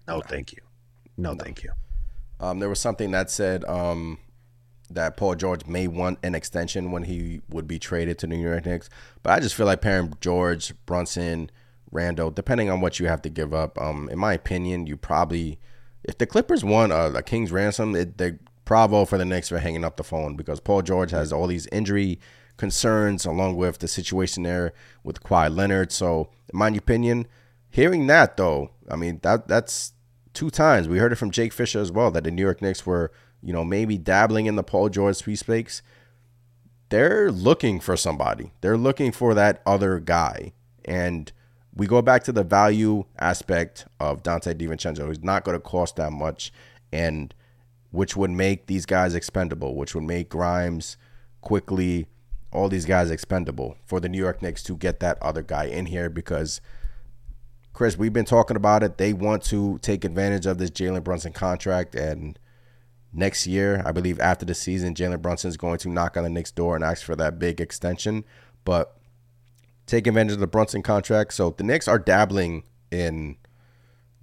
no, no. thank you. No, no, thank you. Um, there was something that said um, that Paul George may want an extension when he would be traded to New York Knicks. But I just feel like pairing George, Brunson, Randle, depending on what you have to give up, um, in my opinion, you probably, if the Clippers want a, a King's ransom, it, they bravo for the Knicks for hanging up the phone because Paul George has all these injury concerns along with the situation there with Kawhi Leonard. So, in my opinion, hearing that though, I mean that that's two times we heard it from Jake Fisher as well that the New York Knicks were you know, maybe dabbling in the Paul George sweepstakes, they're looking for somebody. They're looking for that other guy. And we go back to the value aspect of Donte DiVincenzo. He's not going to cost that much, and which would make these guys expendable, which would make Grimes Quickley, all these guys expendable for the New York Knicks to get that other guy in here because. Chris, we've been talking about it. They want to take advantage of this Jalen Brunson contract, and next year. I believe after the season, Jalen Brunson is going to knock on the Knicks' door and ask for that big extension. But take advantage of the Brunson contract. So the Knicks are dabbling in.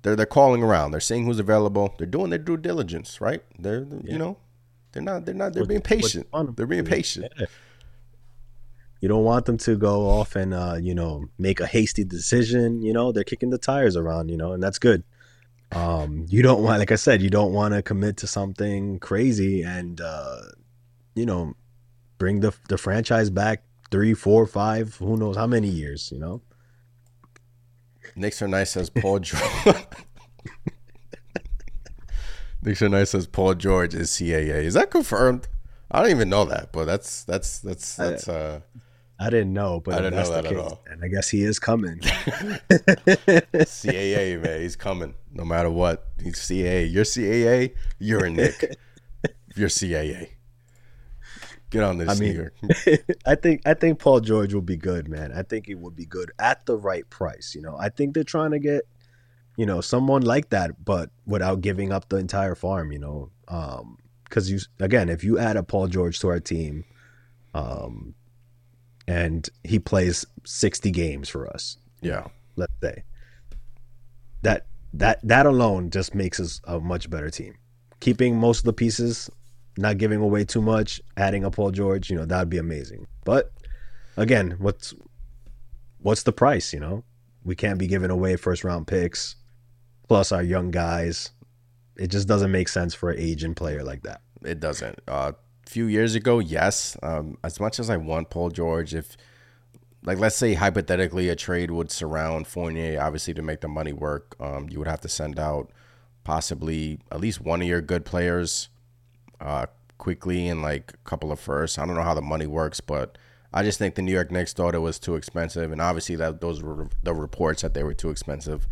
They're they're calling around. They're seeing who's available. They're doing their due diligence, right? They're yeah. you know, they're not they're not they're being patient. They're being patient. Yeah. You don't want them to go off and uh, you know make a hasty decision. You know they're kicking the tires around. You know, and that's good um, you don't want, like I said, you don't want to commit to something crazy and, uh, you know, bring the the franchise back three, four, five, who knows how many years, you know. Knicks are nice as Paul George. Knicks are nice as Paul George is CAA. Is that confirmed? I don't even know that, but that's that's that's that's uh I didn't know, but I didn't know that at all. And I guess he is coming. CAA man, he's coming no matter what. He's CAA. You're CAA. You're a Knick. You're CAA. Get on this, I mean, I think I think Paul George will be good, man. I think he would be good at the right price. You know, I think they're trying to get, you know, someone like that, but without giving up the entire farm. You know, because you again, if you add a Paul George to our team, um, and he plays sixty games for us, Yeah, let's say, that that that alone just makes us a much better team. Keeping most of the pieces, not giving away too much, adding a Paul George, you know, that'd be amazing. But again, what's what's the price, you know? We can't be giving away first round picks plus our young guys. It just doesn't make sense for an aging player like that. it doesn't. Uh, a few years ago, yes. Um, as much as I want Paul George, if like let's say hypothetically a trade would surround Fournier, obviously to make the money work, um, you would have to send out possibly at least one of your good players uh, Quickley and like a couple of firsts. I don't know how the money works, but I just think the New York Knicks thought it was too expensive, and obviously that those were the reports that they were too expensive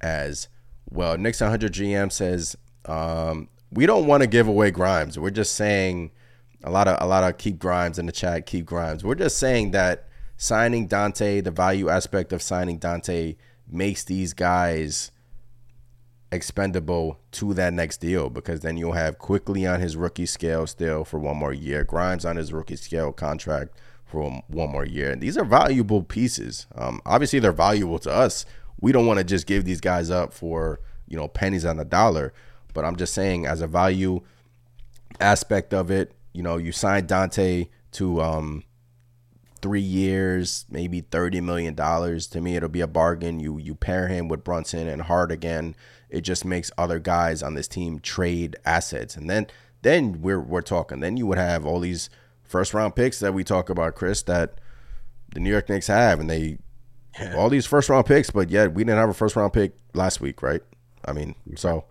as well. Knicks 100 GM says um, we don't want to give away Grimes. We're just saying a lot of a lot of keep Grimes in the chat. Keep Grimes. We're just saying that signing Donte, the value aspect of signing Donte, makes these guys expendable to that next deal because then you'll have Quickley on his rookie scale still for one more year, Grimes on his rookie scale contract for one more year, and these are valuable pieces. Um, obviously, they're valuable to us. We don't want to just give these guys up for you know pennies on the dollar, but I'm just saying as a value aspect of it, you know, you signed Donte to um three years, maybe thirty million dollars. To me, it'll be a bargain. You you pair him with Brunson and Hart again. It just makes other guys on this team trade assets, and then then we're we're talking. Then you would have all these first round picks that we talk about, Chris, that the New York Knicks have, and they all these first round picks, but yet we didn't have a first round pick last week, right? I mean, so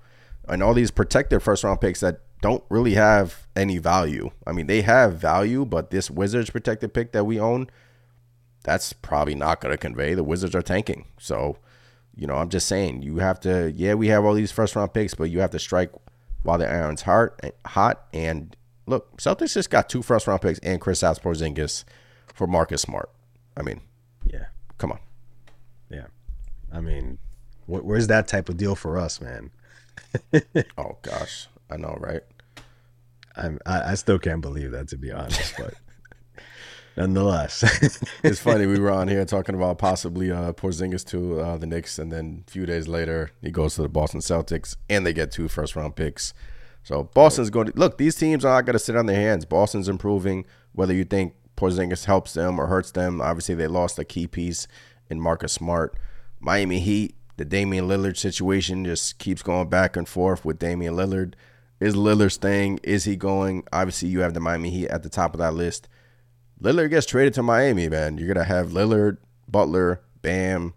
and all these protected first round picks that don't really have any value. I mean, they have value, but this Wizards protected pick that we own, that's probably not going to convey. The Wizards are tanking. So, you know, I'm just saying, you have to, yeah, we have all these first round picks, but you have to strike while the iron's hot. Eh, hot. And look, Celtics just got two first round picks and Chris Porzingis for Marcus Smart. I mean, Yeah. come on. Yeah. I mean, wh- where's that type of deal for us, man? Oh, gosh. I know, right? I'm, I I still can't believe that to be honest, but nonetheless, it's funny. We were on here talking about possibly uh, Porzingis to uh, the Knicks, and then a few days later, he goes to the Boston Celtics, and they get two first round picks. So Boston's going to look. These teams are not going to sit on their hands. Boston's improving. Whether you think Porzingis helps them or hurts them, obviously they lost a key piece in Marcus Smart. Miami Heat, the Damian Lillard situation just keeps going back and forth with Damian Lillard. Is Lillard staying? Is he going? Obviously, you have the Miami Heat at the top of that list. Lillard gets traded to Miami, man. You're gonna have Lillard, Butler, Bam.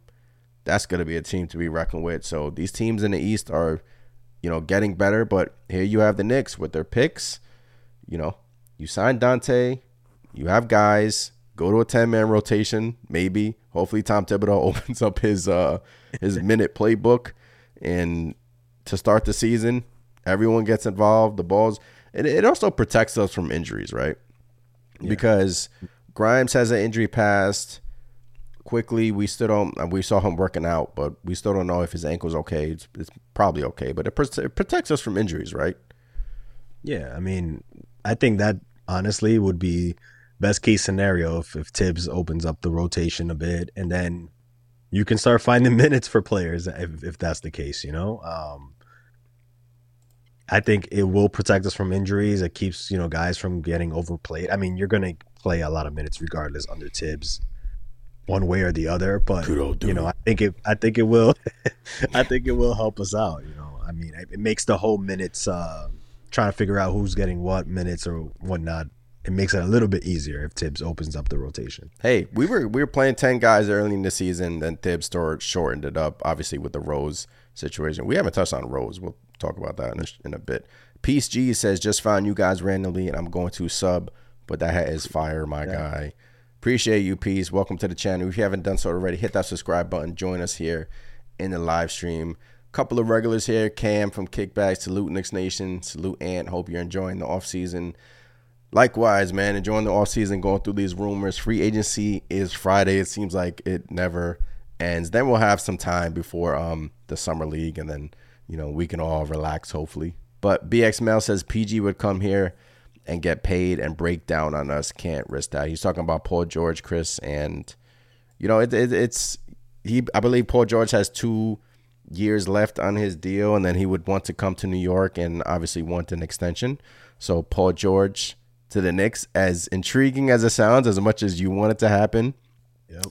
That's gonna be a team to be reckoned with. So these teams in the East are, you know, getting better. But here you have the Knicks with their picks. You know, you sign Donte, you have guys. Go to a ten man rotation, maybe. Hopefully, Tom Thibodeau opens up his uh his minute playbook, and to start the season, everyone gets involved. The balls, and it also protects us from injuries, right? Because Grimes has an injury past. Quickley, we still don't. We saw him working out, but we still don't know if his ankle's okay. It's, it's probably okay, but it, pr- it protects us from injuries, right? yeah, I mean, I think that honestly would be best case scenario if, if Thibs opens up the rotation a bit, and then you can start finding minutes for players if, if that's the case. You know, um, I think it will protect us from injuries. It keeps you know guys from getting overplayed. I mean, you're going to play a lot of minutes regardless under Thibs, one way or the other. But you know, I think it. I think it will. I think it will help us out. You know, I mean, it makes the whole minutes uh, trying to figure out who's getting what minutes or whatnot. It makes it a little bit easier if Thibs opens up the rotation. Hey, we were we were playing ten guys early in the season, then Thibs shortened it up, obviously with the Rose situation. We haven't touched on Rose. We'll talk about that in a, in a bit. Peace G says just found you guys randomly, and I'm going to sub, but that hat is fire, my guy. Appreciate you, peace. Welcome to the channel. If you haven't done so already, hit that subscribe button. Join us here in the live stream. Couple of regulars here. Cam from Kickbacks. Salute Knicks Nation. Salute Ant. Hope you're enjoying the off season. Likewise, man, enjoying the off season, going through these rumors. Free agency is Friday. It seems like it never ends. Then we'll have some time before um the summer league, and then you know we can all relax hopefully. But BX says PG would come here and get paid and break down on us. Can't risk that. He's talking about Paul George, Chris, and you know it, it, it's he. I believe Paul George has two years left on his deal, and then he would want to come to New York and obviously want an extension. So Paul George to the Knicks, as intriguing as it sounds, as much as you want it to happen. Yep.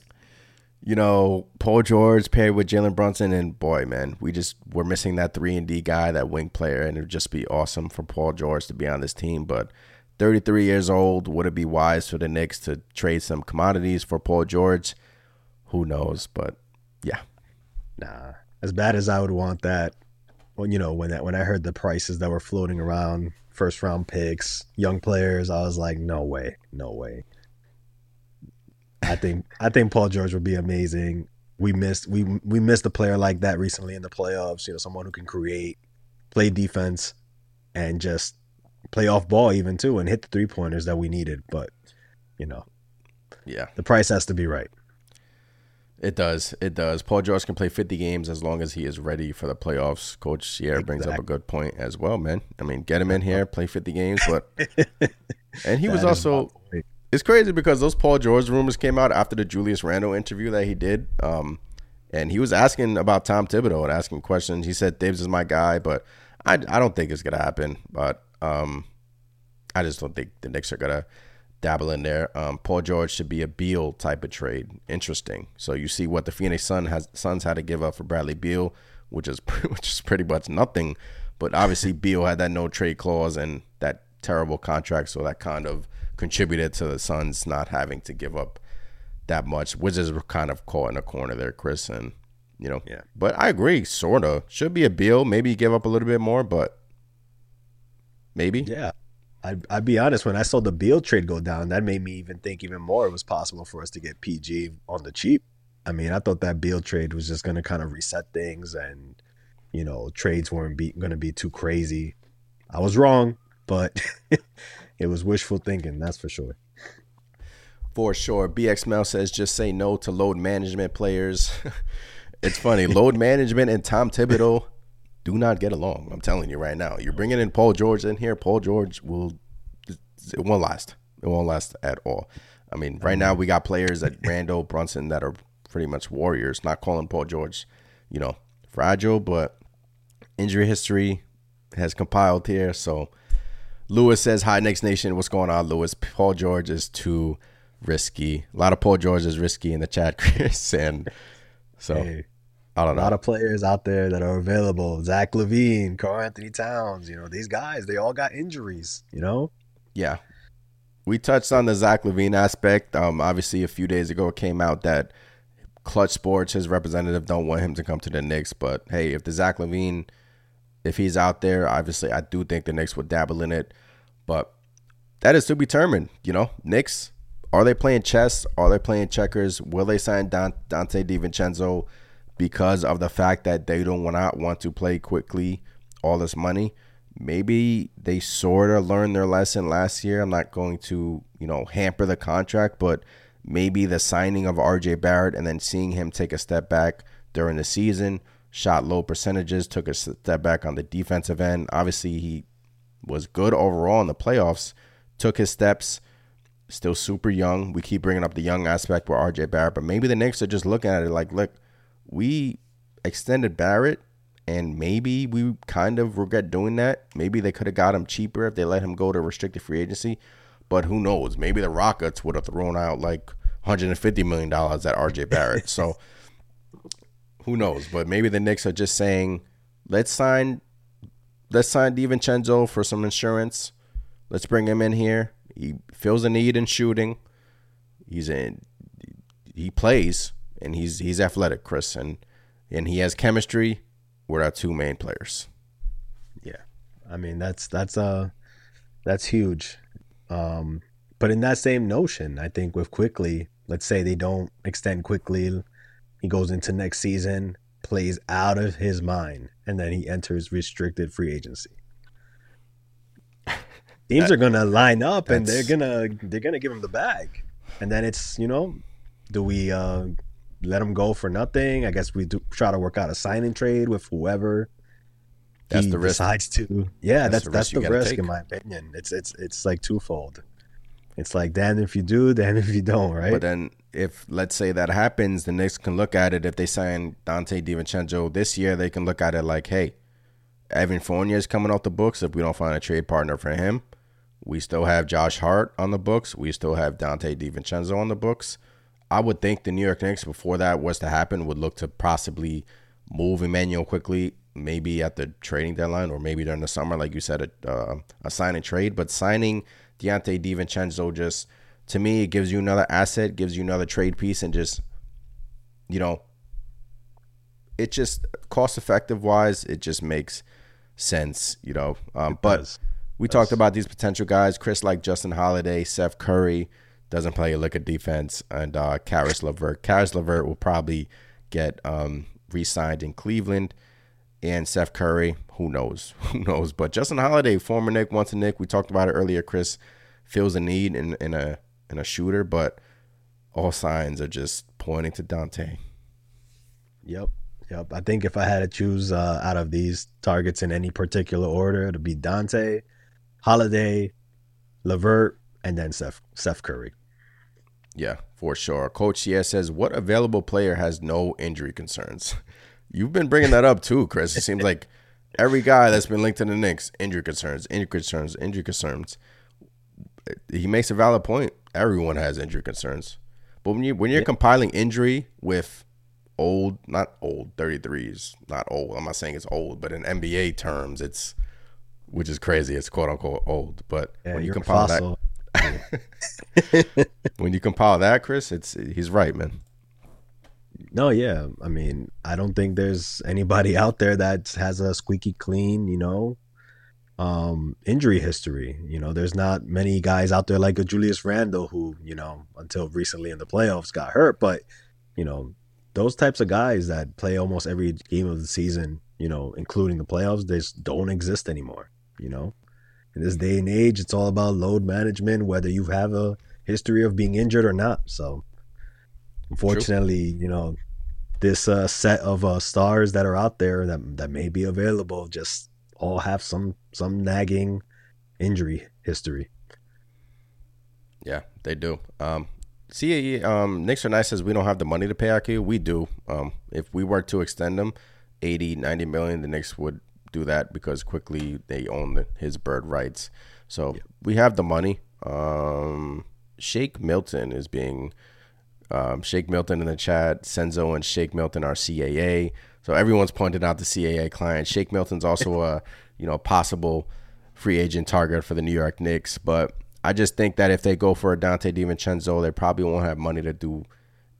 You know, Paul George paired with Jalen Brunson, and boy, man, we just we're missing that three and D guy, that wing player, and it would just be awesome for Paul George to be on this team. But 33 years old, would it be wise for the Knicks to trade some commodities for Paul George? Who knows? But yeah, Nah, as bad as I would want that. Well, you know, when that when I heard the prices that were floating around, first round picks, young players, I was like, no way, no way. I think I think Paul George would be amazing. We missed we we missed a player like that recently in the playoffs. You know, someone who can create, play defense, and just play off ball even too, and hit the three pointers that we needed. But you know, yeah, the price has to be right. it does. It does. Paul George can play 50 games as long as he is ready for the playoffs. Coach Sierra brings up a good point as well, man. I mean, get him in here, play 50 games, but and he was also. It's crazy because those Paul George rumors came out after the Julius Randle interview that he did. Um, and he was asking about Tom Thibodeau and asking questions. He said Thibs is my guy, but I, I don't think it's gonna happen. But um, I just don't think the Knicks are gonna dabble in there. Um, Paul George should be a Beal type of trade. Interesting. So you see what the Phoenix Sun has Suns had to give up for Bradley Beal, which is which is pretty much nothing. But obviously Beal had that no trade clause and that terrible contract, so that kind of contributed to the Suns not having to give up that much. Wizards were kind of caught in a corner there, Chris, and you know. Yeah. But I agree, sorta. Should be a Beal. Maybe give up a little bit more, but maybe. Yeah. I'd, I'd be honest, when I saw the Beal trade go down, that made me even think even more it was possible for us to get PG on the cheap. I mean, I thought that Beal trade was just going to kind of reset things and, you know, trades weren't be, to be too crazy. I was wrong, but it was wishful thinking, that's for sure. For sure. BX Mel says just say no to load management players. it's funny. load management and Tom Thibodeau do not get along. I'm telling you right now. You're bringing in Paul George in here. Paul George will, it won't last. It won't last at all. I mean, right now we got players at Randle Brunson that are pretty much warriors. Not calling Paul George, you know, fragile, but injury history has compiled here. So Lewis says, Hi, Knicks Nation. What's going on, Lewis? Paul George is too risky. A lot of Paul George is risky in the chat, Chris. And so Hey, I a don't know. A lot of players out there that are available. Zach LaVine, Carl Anthony Towns, you know, these guys, they all got injuries, you know? Yeah. We touched on the Zach LaVine aspect. Um, obviously, a few days ago, it came out that Clutch Sports, his representative, don't want him to come to the Knicks. But hey, if the Zach LaVine, if he's out there, obviously, I do think the Knicks would dabble in it. But that is to be determined. You know, Knicks, are they playing chess? Are they playing checkers? Will they sign Donte DiVincenzo because of the fact that they don't to want to play Quickley all this money? maybe they sort of learned their lesson last year. I'm not going to, you know, hamper the contract, but maybe the signing of RJ Barrett and then seeing him take a step back during the season, shot low percentages, took a step back on the defensive end. Obviously, he was good overall in the playoffs, took his steps, still super young. We keep bringing up the young aspect with RJ Barrett, but maybe the Knicks are just looking at it like, look, we extended Barrett and maybe we kind of regret doing that. Maybe they could have got him cheaper if they let him go to restricted free agency. But who knows? Maybe the Rockets would have thrown out like 150 million dollars at RJ Barrett. so who knows? But maybe the Knicks are just saying, let's sign, let's sign DiVincenzo for some insurance. Let's bring him in here. He feels a need in shooting. He's in. He plays and he's he's athletic, Chris, and and he has chemistry with our two main players. Yeah. I mean, that's that's uh that's huge. Um but in that same notion, I think with Quickley, let's say they don't extend Quickley, he goes into next season, plays out of his mind, and then he enters restricted free agency. Teams that, are gonna line up and they're gonna they're gonna give him the bag, and then it's you know, do we uh, let him go for nothing? I guess we do try to work out a signing trade with whoever. That's the risk. Decides to yeah, that's that's, the, that's the risk take. in my opinion. It's it's it's like twofold. It's like damn if you do, damn if you don't, right? But then if let's say that happens, the Knicks can look at it. If they sign Donte DiVincenzo this year, they can look at it like, hey, Evan Fournier is coming off the books. If we don't find a trade partner for him, we still have Josh Hart on the books. We still have Donte DiVincenzo on the books. I would think the New York Knicks, before that was to happen, would look to possibly move Immanuel Quickley, maybe at the trading deadline or maybe during the summer, like you said, a, uh, a sign and trade. But signing Donte DiVincenzo just to me it gives you another asset, gives you another trade piece, and just you know, it just cost effective wise, it just makes sense, you know. Um, but does. we does. talked about these potential guys. Chris like Justin Holiday, Seth Curry doesn't play a lick of defense, and uh, Caris LeVert. Caris LeVert will probably get um, re-signed in Cleveland, and Seth Curry, who knows, who knows. But Justin Holiday, former Knick, once a Knick, we talked about it earlier. Chris feels a need in, in a in a shooter, but all signs are just pointing to Donte. Yep. Yep. I think if I had to choose uh, out of these targets in any particular order, it'd be Donte, Holiday, LeVert, and then Seth, Seth Curry. Yeah, for sure. Coach CS says, What available player has no injury concerns? You've been bringing that up too, Chris. It seems like every guy that's been linked to the Knicks, injury concerns, injury concerns, injury concerns. He makes a valid point everyone has injury concerns. But when you when you're yeah. compiling injury with old, not old, 33 is not old. I'm not saying it's old, but in NBA terms, it's which is crazy. It's quote unquote old. But yeah, when you compile that, when you compile that, Chris, it's he's right, man. No, yeah. I mean, I don't think there's anybody out there that has a squeaky clean, you know, um, injury history. You know, there's not many guys out there like a Julius Randle who, you know, until recently in the playoffs got hurt. But, you know, those types of guys that play almost every game of the season, you know, including the playoffs, they just don't exist anymore. You know, in this day and age, it's all about load management, whether you have a history of being injured or not. So, unfortunately, True. you know, this uh, set of uh, stars that are out there that that may be available just all have some some nagging injury history. Yeah, they do. Um, CAE, um, Knicks are nice says we don't have the money to pay IQ. We do. Um, if we were to extend them 80, 90 million, the Knicks would do that because Quickley they own the, his bird rights. So yeah. we have the money. Um, Shake Milton is being um, Shake Milton in the chat. Senzo and Shake Milton are CAA. So everyone's pointed out the CAA client. Shake Milton's also a you know possible free agent target for the New York Knicks, but I just think that if they go for a Donte DiVincenzo, they probably won't have money to do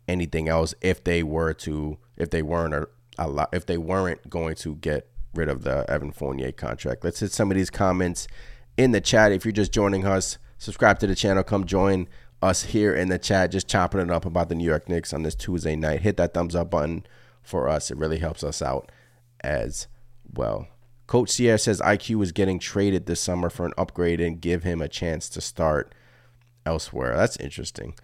anything else if they were to if they weren't lot if they weren't going to get rid of the Evan Fournier contract. Let's hit some of these comments in the chat. If you're just joining us, subscribe to the channel. Come join us here in the chat, just chopping it up about the New York Knicks on this Tuesday night. Hit that thumbs up button for us. It really helps us out as well. Coach Sierra says IQ was getting traded this summer for an upgrade and give him a chance to start elsewhere. That's interesting.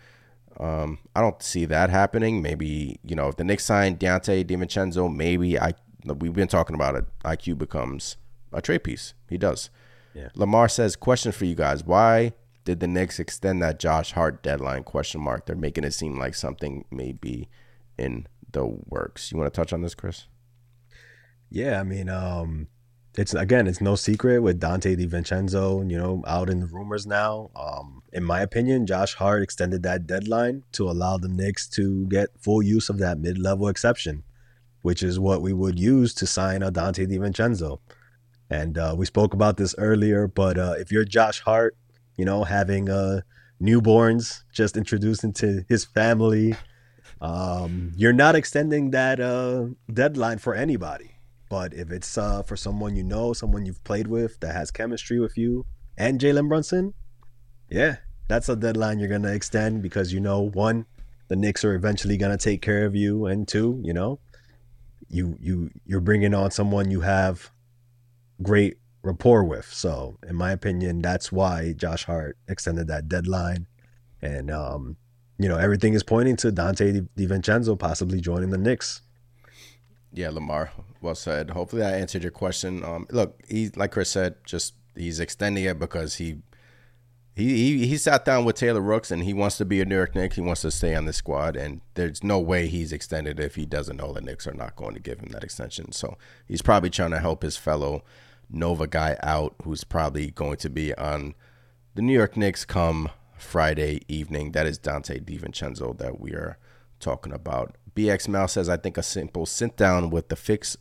Um, I don't see that happening. Maybe you know if the Knicks sign Donte DiVincenzo, maybe I we've been talking about it. IQ becomes a trade piece. He does. Yeah. Lamar says, question for you guys: Why did the Knicks extend that Josh Hart deadline? Question mark. They're making it seem like something may be in the works. You want to touch on this, Chris? Yeah, I mean, um, it's again, it's no secret with Donte DiVincenzo, you know, out in the rumors now. Um, in my opinion, Josh Hart extended that deadline to allow the Knicks to get full use of that mid-level exception, which is what we would use to sign a Donte DiVincenzo. And uh, we spoke about this earlier, but uh, if you're Josh Hart, you know, having uh, newborns just introduced into his family, um, you're not extending that uh, deadline for anybody. But if it's uh, for someone you know, someone you've played with that has chemistry with you, and Jalen Brunson, yeah, that's a deadline you're gonna extend because you know one, the Knicks are eventually gonna take care of you, and two, you know, you you you're bringing on someone you have great rapport with. So, in my opinion, that's why Josh Hart extended that deadline, and um, you know, everything is pointing to Donte DiVincenzo possibly joining the Knicks. Yeah, Lamar, well said. Hopefully, I answered your question. Um, look, he like Chris said, just he's extending it because he he, he he sat down with Taylor Rooks and he wants to be a New York Knicks. He wants to stay on the squad, and there's no way he's extended if he doesn't know the Knicks are not going to give him that extension. So he's probably trying to help his fellow Nova guy out, who's probably going to be on the New York Knicks come Friday evening. That is Donte DiVincenzo that we are talking about. BX Mal says, I think a simple sit down with the fix.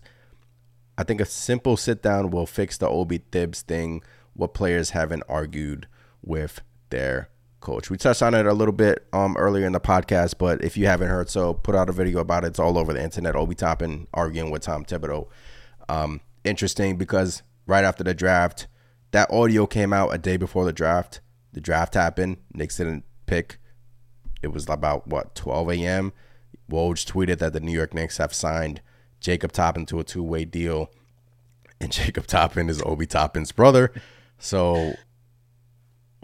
I think a simple sit down will fix the Obi Thibs thing. What players haven't argued with their coach. We touched on it a little bit um earlier in the podcast, but if you haven't heard so, put out a video about it. It's all over the internet. Obi Toppin arguing with Tom Thibodeau. Um, interesting because right after the draft, that audio came out a day before the draft. The draft happened. Knicks didn't pick. It was about what 12 a.m. Woj tweeted that the New York Knicks have signed Jacob Toppin to a two-way deal, and Jacob Toppin is Obi Toppin's brother. So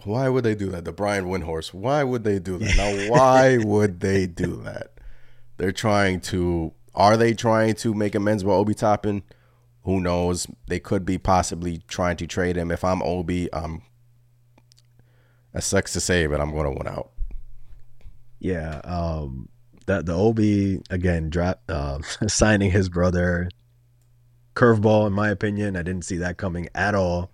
why would they do that? The Brian Windhorst. Why would they do that? Now, why would they do that? They're trying to. Are they trying to make amends with Obi Toppin? Who knows? They could be possibly trying to trade him. If I'm Obi, um, it sucks to say, but I'm going to win out. Yeah, um, that the Obi again, draft uh, signing his brother, curveball in my opinion. I didn't see that coming at all.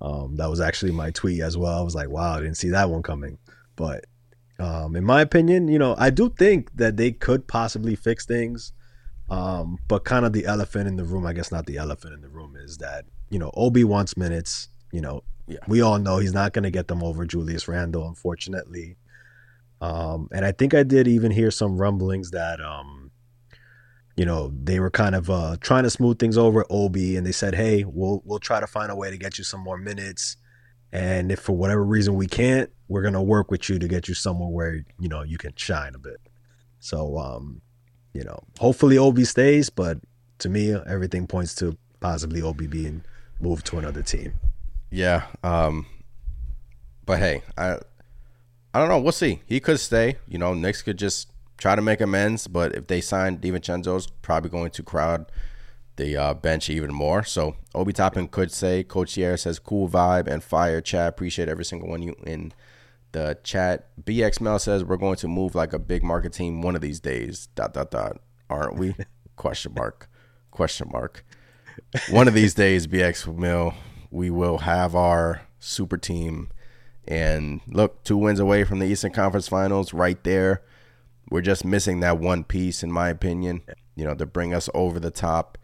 Um, that was actually my tweet as well. I was like, wow, I didn't see that one coming. But um, in my opinion, you know, I do think that they could possibly fix things. Um, but kind of the elephant in the room, I guess not the elephant in the room, is that, you know, Obi wants minutes. You know, yeah. we all know he's not going to get them over Julius Randle, unfortunately. Um, and I think I did even hear some rumblings that, um, you know, they were kind of uh, trying to smooth things over Obi, and they said, "Hey, we'll we'll try to find a way to get you some more minutes, and if for whatever reason we can't, we're gonna work with you to get you somewhere where you know you can shine a bit." So, um, you know, hopefully Obi stays, but to me, everything points to possibly Obi being moved to another team. Yeah, um, but hey, I I don't know. We'll see. He could stay. You know, Knicks could just try to make amends, but if they sign DiVincenzo's probably going to crowd the uh, bench even more. So Obi Toppin could say, Coach Sierra says, cool vibe and fire chat. Appreciate every single one you in the chat. BX Mel says, we're going to move like a big market team one of these days. Dot, dot, dot. Aren't we? Question mark. Question mark. One of these days, BX Mill, we will have our super team. And look, two wins away from the Eastern Conference Finals right there we're just missing that one piece, in my opinion. You know, to bring us over the top.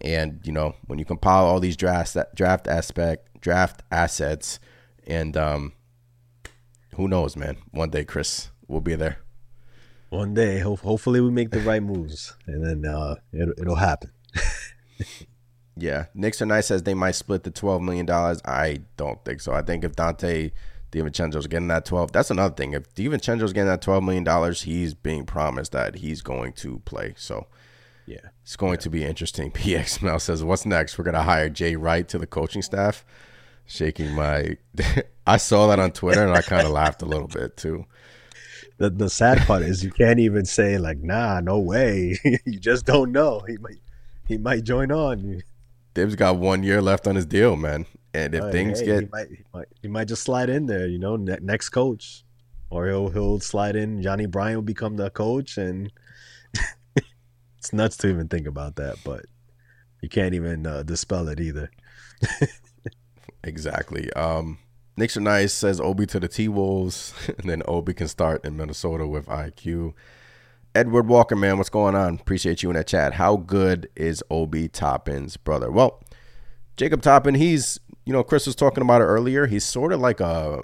And you know, when you compile all these draft draft aspect draft assets, and um, who knows, man? One day, Chris, we'll be there. One day, ho- hopefully, we make the right moves, and then uh, it, it'll happen. yeah, Knicks are nice says they might split the twelve million dollars. I don't think so. I think if Donte DiVincenzo's getting that 12. That's another thing. If DiVincenzo's getting that 12 million dollars, he's being promised that he's going to play. So yeah, it's going yeah. to be interesting. PX now says, "What's next? We're gonna hire Jay Wright to the coaching staff." Shaking my, I saw that on Twitter and I kind of laughed a little bit too. The the sad part is you can't even say like, "Nah, no way." you just don't know. He might he might join on. Thibs got one year left on his deal, man. And if things hey, get, he might, he might, he might just slide in there. You know, ne- next coach, or he'll he'll slide in. Johnny Bryan will become the coach, and it's nuts to even think about that. But you can't even uh, dispel it either. exactly. Um, are nice says Obi to the T Wolves, and then Obi can start in Minnesota with IQ. Edward Walker, man, what's going on? Appreciate you in that chat. How good is Obi Toppin's brother? Well, Jacob Toppin, he's you know, Chris was talking about it earlier. He's sort of like a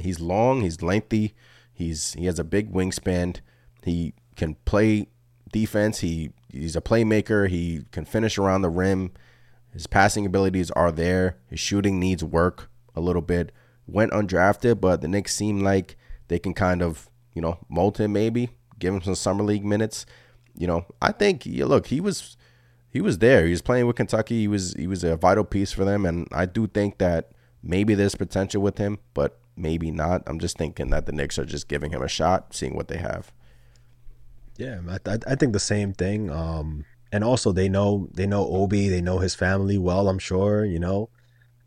he's long, he's lengthy, he's he has a big wingspan. He can play defense. He he's a playmaker. He can finish around the rim. His passing abilities are there. His shooting needs work a little bit. went undrafted, but the Knicks seem like they can kind of, you know, mold him maybe, give him some summer league minutes. You know, I think look, he was he was there. He was playing with Kentucky. He was he was a vital piece for them, and I do think that maybe there's potential with him, but maybe not. I'm just thinking that the Knicks are just giving him a shot, seeing what they have. Yeah, I, I think the same thing. Um, and also they know they know Obi, they know his family well. I'm sure you know.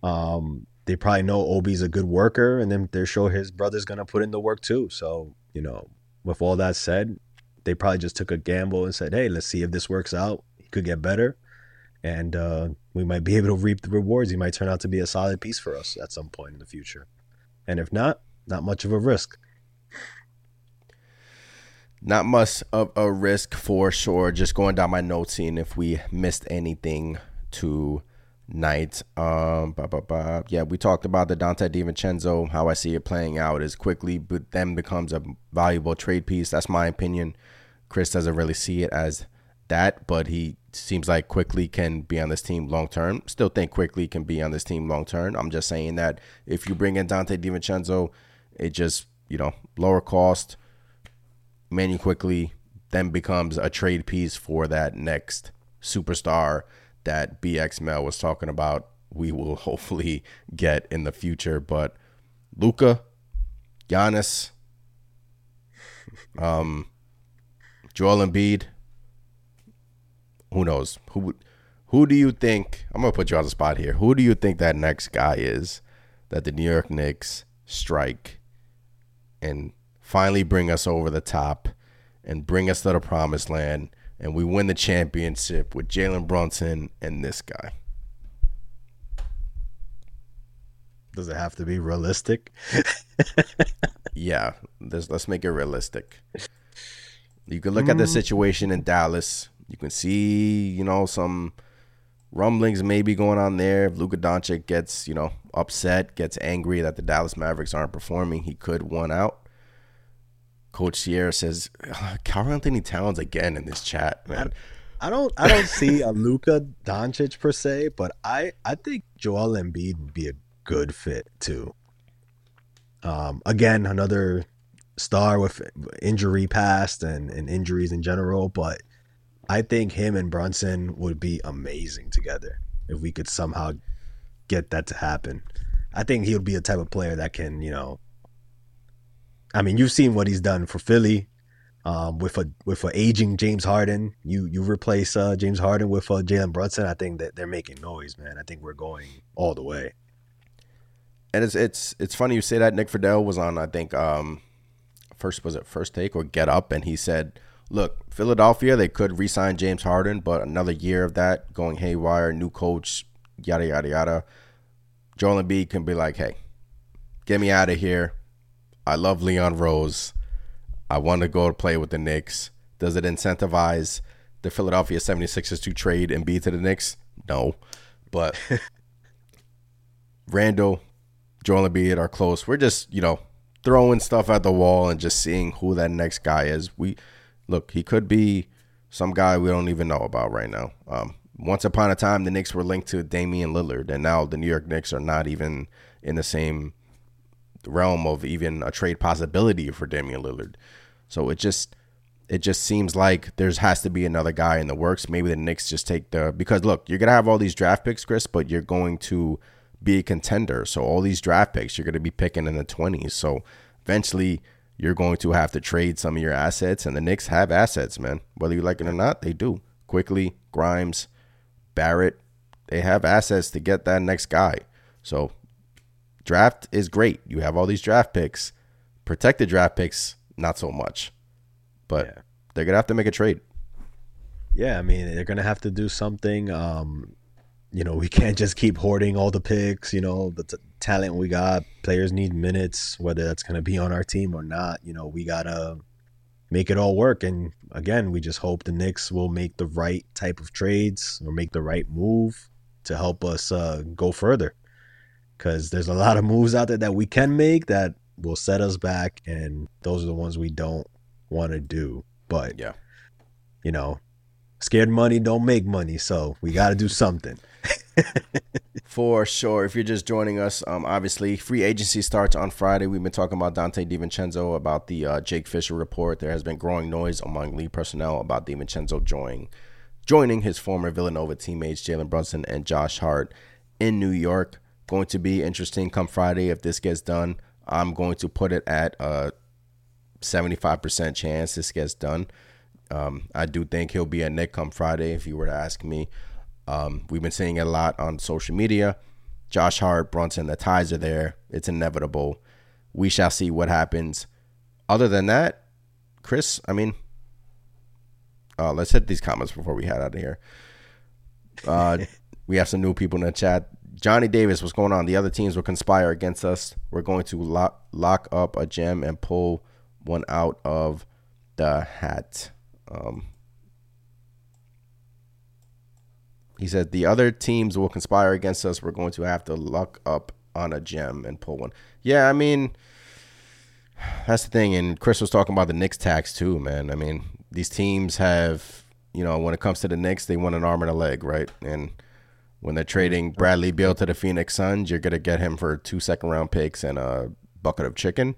Um, they probably know Obi's a good worker, and then they're sure his brother's gonna put in the work too. So you know, with all that said, they probably just took a gamble and said, "Hey, let's see if this works out. He could get better, and uh, we might be able to reap the rewards. He might turn out to be a solid piece for us at some point in the future. And if not, not much of a risk." Not much of a risk for sure. Just going down my notes, seeing if we missed anything tonight. Um, bah, bah, bah. yeah, we talked about the Donte DiVincenzo. How I see it playing out is Quickley, but then becomes a valuable trade piece. That's my opinion. Chris doesn't really see it as that, but he seems like Quickley can be on this team long term. Still think Quickley can be on this team long term. I'm just saying that if you bring in Donte DiVincenzo, it just you know lower cost Manu Quickley then becomes a trade piece for that next superstar that BX Mel was talking about. We will hopefully get in the future, but Luka, Giannis, um, Joel Embiid. Who knows? Who who do you think? I'm gonna put you on the spot here. Who do you think that next guy is that the New York Knicks strike and finally bring us over the top and bring us to the promised land and we win the championship with Jalen Brunson and this guy. Does it have to be realistic? yeah, let's make it realistic. You can look mm. at the mm. situation in Dallas. You can see, you know, some rumblings maybe going on there. If Luka Doncic gets, you know, upset, gets angry that the Dallas Mavericks aren't performing, he could one out. Coach Sierra says, Karl-Anthony Towns again in this chat, man. I don't I don't see a Luka Doncic per se, but I I think Joel Embiid would be a good fit too. Um, again, another star with injury past and, and injuries in general, but I think him and Brunson would be amazing together if we could somehow get that to happen. I think he would be a type of player that can, you know, I mean, you've seen what he's done for Philly. Um, with a with a aging James Harden, you you replace uh, James Harden with uh, Jalen Brunson. I think that they're making noise, man. I think we're going all the way. And it's it's it's funny you say that. Nick Friedell was on, I think, um, first was it first take or Get Up, and he said, "Look, Philadelphia, they could re-sign James Harden, but another year of that going haywire, new coach, yada yada yada. Joel Embiid can be like, hey, get me out of here. I love Leon Rose. I want to go play with the Knicks. Does it incentivize the Philadelphia 76ers to trade and be to the Knicks? No. But Randle, Joel Embiid are close. We're just, you know, throwing stuff at the wall and just seeing who that next guy is. We look, he could be some guy we don't even know about right now. Um, once upon a time, the Knicks were linked to Damian Lillard, and now the New York Knicks are not even in the same realm of even a trade possibility for Damian Lillard. So it just it just seems like there's has to be another guy in the works. Maybe the Knicks just take the because look, you're gonna have all these draft picks, Chris, but you're going to be a contender. So all these draft picks you're gonna be picking in the twenties. So eventually you're going to have to trade some of your assets, and the Knicks have assets, man. Whether you like it or not, they do. Quickley, Grimes, Barrett, they have assets to get that next guy. So draft is great. You have all these draft picks. Protected draft picks, not so much. But yeah. they're gonna have to make a trade. Yeah, I mean they're gonna have to do something. Um, you know, we can't just keep hoarding all the picks. You know, the t- talent we got. Players need minutes, whether that's gonna be on our team or not. You know, we gotta make it all work. And again, we just hope the Knicks will make the right type of trades or make the right move to help us uh, go further because there's a lot of moves out there that we can make that will set us back, and those are the ones we don't want to do. But yeah, you know, scared money don't make money, so we got to do something. For sure. If you're just joining us, um, obviously free agency starts on Friday. We've been talking about Donte DiVincenzo about the uh, Jake Fisher report. There has been growing noise among league personnel about DiVincenzo joining joining his former Villanova teammates Jalen Brunson and Josh Hart in New York. Going to be interesting come Friday if this gets done. I'm going to put it at a 75% chance this gets done. Um, I do think he'll be at Knick come Friday if you were to ask me. Um, we've been seeing it a lot on social media. Josh Hart, Brunson, the ties are there. It's inevitable. We shall see what happens. Other than that, Chris, I mean, uh, let's hit these comments before we head out of here. Uh, we have some new people in the chat. Johnny Davis, what's going on? The other teams will conspire against us. We're going to lock, lock up a gem and pull one out of the hat. Um, he said the other teams will conspire against us. We're going to have to lock up on a gem and pull one. Yeah, I mean, that's the thing. And Chris was talking about the Knicks tax too, man. I mean, these teams have, you know, when it comes to the Knicks, they want an arm and a leg, right? And when they're trading Bradley Beal to the Phoenix Suns, you're gonna get him for two second round picks and a bucket of chicken,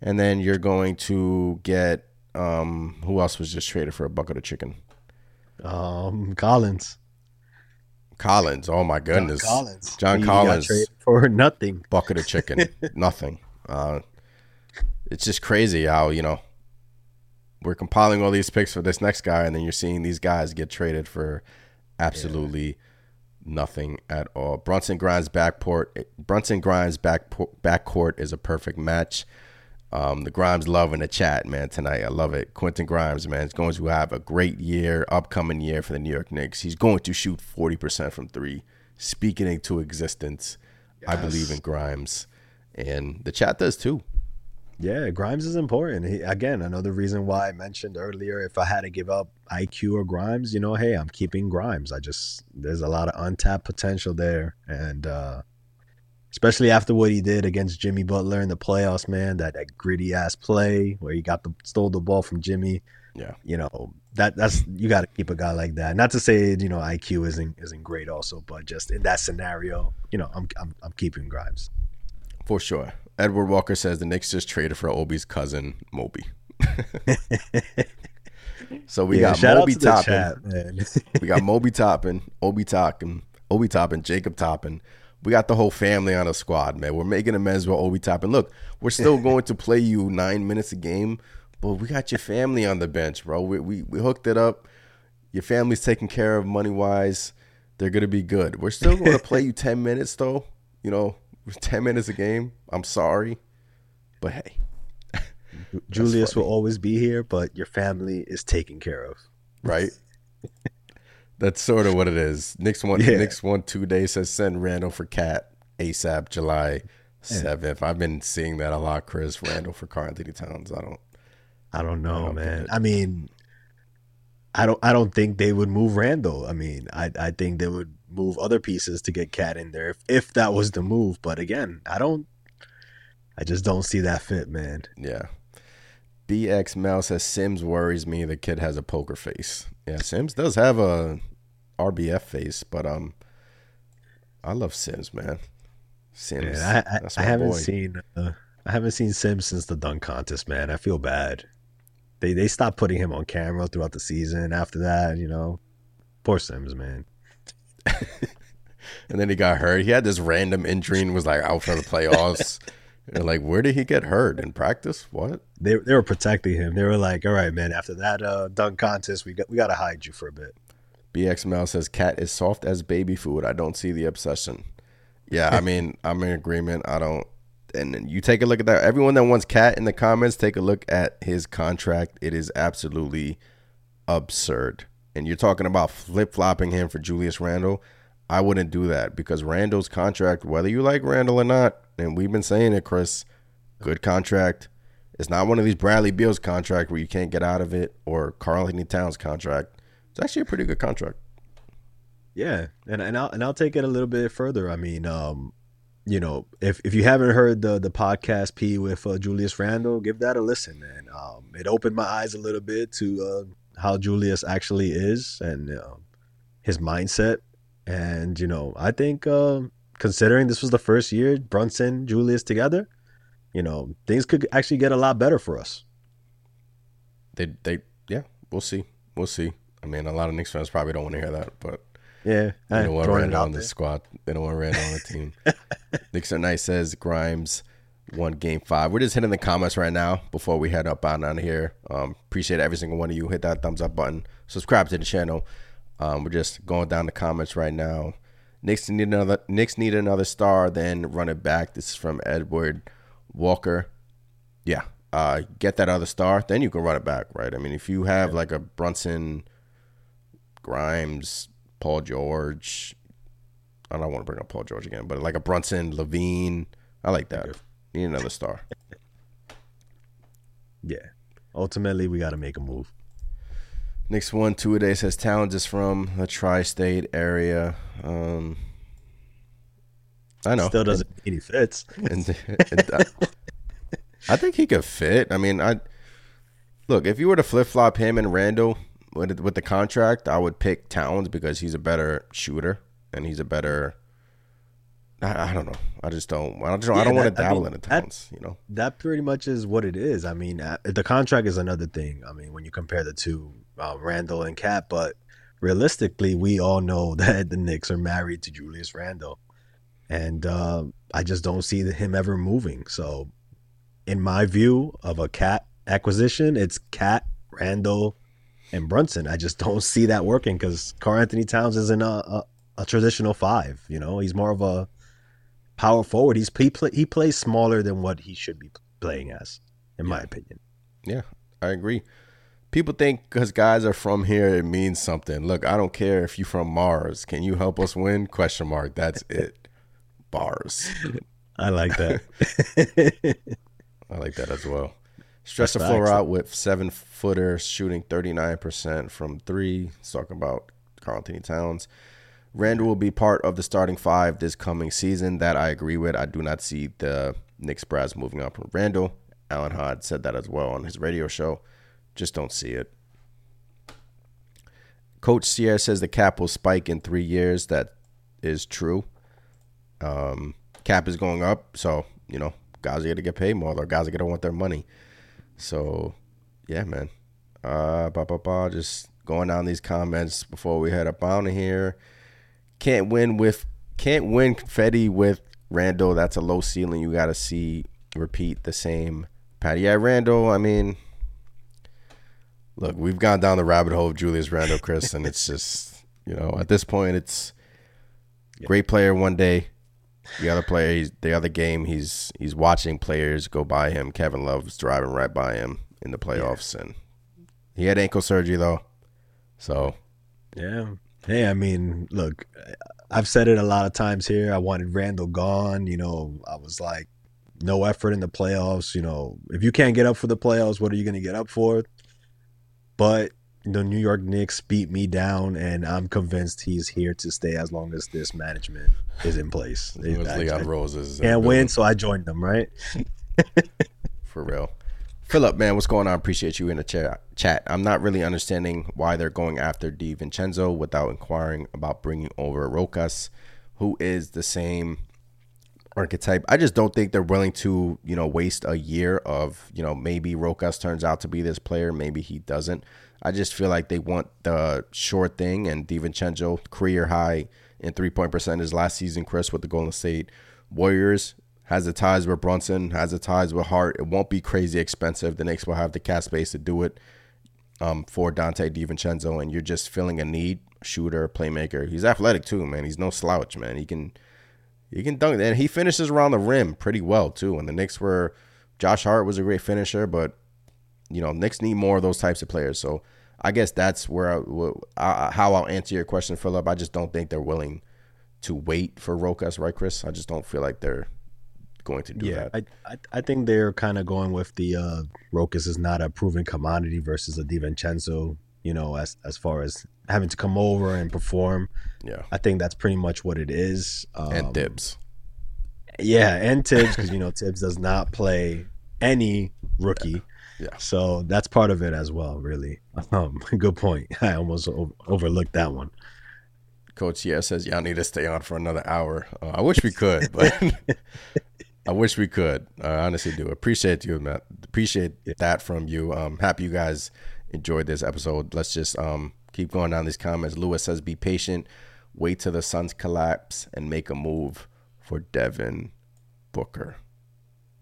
and then you're going to get um, who else was just traded for a bucket of chicken? Um, Collins. Collins. Oh my goodness. John Collins. John He Collins. traded for nothing. bucket of chicken, nothing. Uh, it's just crazy how you know we're compiling all these picks for this next guy, and then you're seeing these guys get traded for absolutely nothing at all. Brunson Grimes backport, Brunson Grimes back backcourt is a perfect match. Um, the Grimes love in the chat, man, tonight. I love it. Quentin Grimes, man, is going to have a great year, upcoming year for the New York Knicks. He's going to shoot 40% from three, speaking into existence. I believe in Grimes. And the chat does too. Yeah, Grimes is important. He, again, another reason why I mentioned earlier if I had to give up IQ or Grimes, you know, hey, I'm keeping Grimes. I just there's a lot of untapped potential there, and uh, especially after what he did against Jimmy Butler in the playoffs, man, that, that gritty ass play where he got the stole the ball from Jimmy. Yeah. You know that that's you got to keep a guy like that. Not to say you know IQ isn't isn't great also, but just in that scenario, you know, I'm I'm, I'm keeping Grimes. For sure. Edward Walker says the Knicks just traded for Obi's cousin, Moby. so we Yeah, got Moby to the Toppin. chat, we got Moby Toppin, Obi Toppin, Obi Toppin, Jacob Toppin. We got the whole family on the squad, man. We're making amends with Obi Toppin. Look, we're still going to play you nine minutes a game, but we got your family on the bench, bro. We, we, we hooked it up. Your family's taken care of money wise. They're going to be good. We're still going to play you 10 minutes, though. You know, 10 minutes a game. I'm sorry. But hey, Julius funny. will always be here, but your family is taken care of. right? That's sort of what it is. Knicks one, Yeah. Knicks one two days says send Randle for KAT ASAP July seventh. I've been seeing that a lot, Chris. Randle for Karl-Anthony Towns. I don't. I don't know, don't man. I mean, I don't. I don't think they would move Randle. I mean, I I think they would move other pieces to get KAT in there if, if that was the move. But again, I don't. I just don't see that fit, man. Yeah. BX Mel says Sims worries me. The kid has a poker face. Yeah, Sims does have a RBF face, but um, I love Sims, man. Sims. Man, I I, I haven't boy. seen. Uh, I haven't seen Sims since the dunk contest, man. I feel bad. They they stopped putting him on camera throughout the season. After that, you know, poor Sims, man. And then he got hurt. He had this random injury and was like out for the playoffs. like, where did he get hurt in practice? What? They they were protecting him. They were like, "All right, man. After that uh, dunk contest, we got we got to hide you for a bit." BX Mel says KAT is soft as baby food. I don't see the obsession. Yeah, I mean, I'm in agreement. I don't. And then you take a look at that. Everyone that wants KAT in the comments, take a look at his contract. It is absolutely absurd. And you're talking about flip flopping him for Julius Randle. I wouldn't do that because Randle's contract, whether you like Randall or not, and we've been saying it, Chris, good contract. It's not one of these Bradley Beal's contract where you can't get out of it or Karl-Anthony Towns contract. It's actually a pretty good contract. Yeah, and and I'll and I'll take it a little bit further. I mean, um, you know, if if you haven't heard the the podcast P with uh, Julius Randle, give that a listen, man. Um, it opened my eyes a little bit to uh, how Julius actually is and uh, his mindset. And you know, I think uh, considering this was the first year Brunson Julius together, you know, things could actually get a lot better for us. They they yeah, we'll see. We'll see. I mean, a lot of Knicks fans probably don't want to hear that, but yeah, they don't want Randle on the squad. They don't want Randle on the team. Knicks are nice says Grimes won game five. We're just hitting the comments right now before we head up on on here. Um, appreciate every single one of you. Hit that thumbs up button. Subscribe to the channel. Um, we're just going down the comments right now. Knicks need another. Knicks need another star. Then run it back. This is from Edward Walker. Yeah, uh, get that other star. Then you can run it back, right? I mean, if you have like a Brunson, Grimes, Paul George. I don't want to bring up Paul George again, but like a Brunson, LaVine, I like that. Need another star. Yeah. Ultimately, we got to make a move. Next one, two a day says Towns is from the tri-state area. Um, I know. Still doesn't mean he fits. And, and I, I think he could fit. I mean, I look if you were to flip flop him and Randle with with the contract, I would pick Towns because he's a better shooter and he's a better I, I don't know. I just don't. I, just, yeah, I don't want to dabble I mean, in the towns. That, you know, that pretty much is what it is. I mean, uh, the contract is another thing. I mean, when you compare the two, uh, Randle and KAT, but realistically, we all know that the Knicks are married to Julius Randle, and uh, I just don't see him ever moving. So, in my view of a KAT acquisition, it's KAT, Randle and Brunson. I just don't see that working because Karl-Anthony Towns isn't a, a, a traditional five. You know, he's more of a power forward. He's he, play, he plays smaller than what he should be playing as, in yeah. my opinion. Yeah, I agree. People think because guys are from here, it means something. Look, I don't care if you're from Mars. Can you help us win? Question mark. That's it. Bars. I like that. I like that as well. Stretch the floor out with seven footer shooting 39% from three. Let's talk about Karl-Anthony Towns. Randle will be part of the starting five this coming season. That I agree with. I do not see the Knicks brass moving up from Randle. Alan Hahn said that as well on his radio show. Just don't see it. Coach Sierra says the cap will spike in three years. That is true. Um, cap is going up, so you know guys are gonna get paid more. Or guys are gonna want their money. So, yeah, man. Uh, bah, bah, bah, just going down these comments before we head up out of here. Can't win with can't win confetti with Randle. That's a low ceiling. You got to see repeat the same Patty. Yeah, Randle. I mean, look, we've gone down the rabbit hole of Julius Randle, Chris, and it's just you know at this point it's great player one day. The other player, he's, the other game, he's he's watching players go by him. Kevin Love's driving right by him in the playoffs, yeah. and he had ankle surgery though, so yeah, Hey, I mean, look, I've said it a lot of times here. I wanted Randle gone. You know, I was like, no effort in the playoffs. You know, if you can't get up for the playoffs, what are you going to get up for? But the New York Knicks beat me down, and I'm convinced he's here to stay as long as this management is in place. Leon Roses can't win, so I joined them, right? For real. Philip, man, what's going on? Appreciate you in the chat. I'm not really understanding why they're going after DiVincenzo without inquiring about bringing over Rokas, who is the same archetype. I just don't think they're willing to, you know, waste a year of, you know, maybe Rokas turns out to be this player, maybe he doesn't. I just feel like they want the short thing and DiVincenzo career high in three point percentage last season, Chris, with the Golden State Warriors has the ties with Brunson, has the ties with Hart. It won't be crazy expensive. The Knicks will have the cap space to do it um, for Donte DiVincenzo, and you're just filling a need. Shooter, playmaker. He's athletic too, man. He's no slouch, man. He can he can dunk, and he finishes around the rim pretty well too. And the Knicks were Josh Hart was a great finisher, but you know Knicks need more of those types of players. So I guess that's where I, I, how I'll answer your question, Philip. I just don't think they're willing to wait for Rokas, right, Chris? I just don't feel like they're going to do yeah, that. I, I, I think they're kind of going with the uh, Rokas is not a proven commodity versus a DiVincenzo. You know, as as far as having to come over and perform. Yeah, I think that's pretty much what it is. Um, and Thibs. Yeah, and Thibs because you know Thibs does not play any rookie. Yeah. So that's part of it as well, really. Um, good point. I almost overlooked that one. Coach yeah says y'all need to stay on for another hour. Uh, I wish we could, but I wish we could. I honestly do. Appreciate you, Matt. Appreciate that from you. Um, happy you guys enjoyed this episode. Let's just um keep going down these comments. Lewis says, "Be patient. Wait till the Suns collapse and make a move for Devin Booker."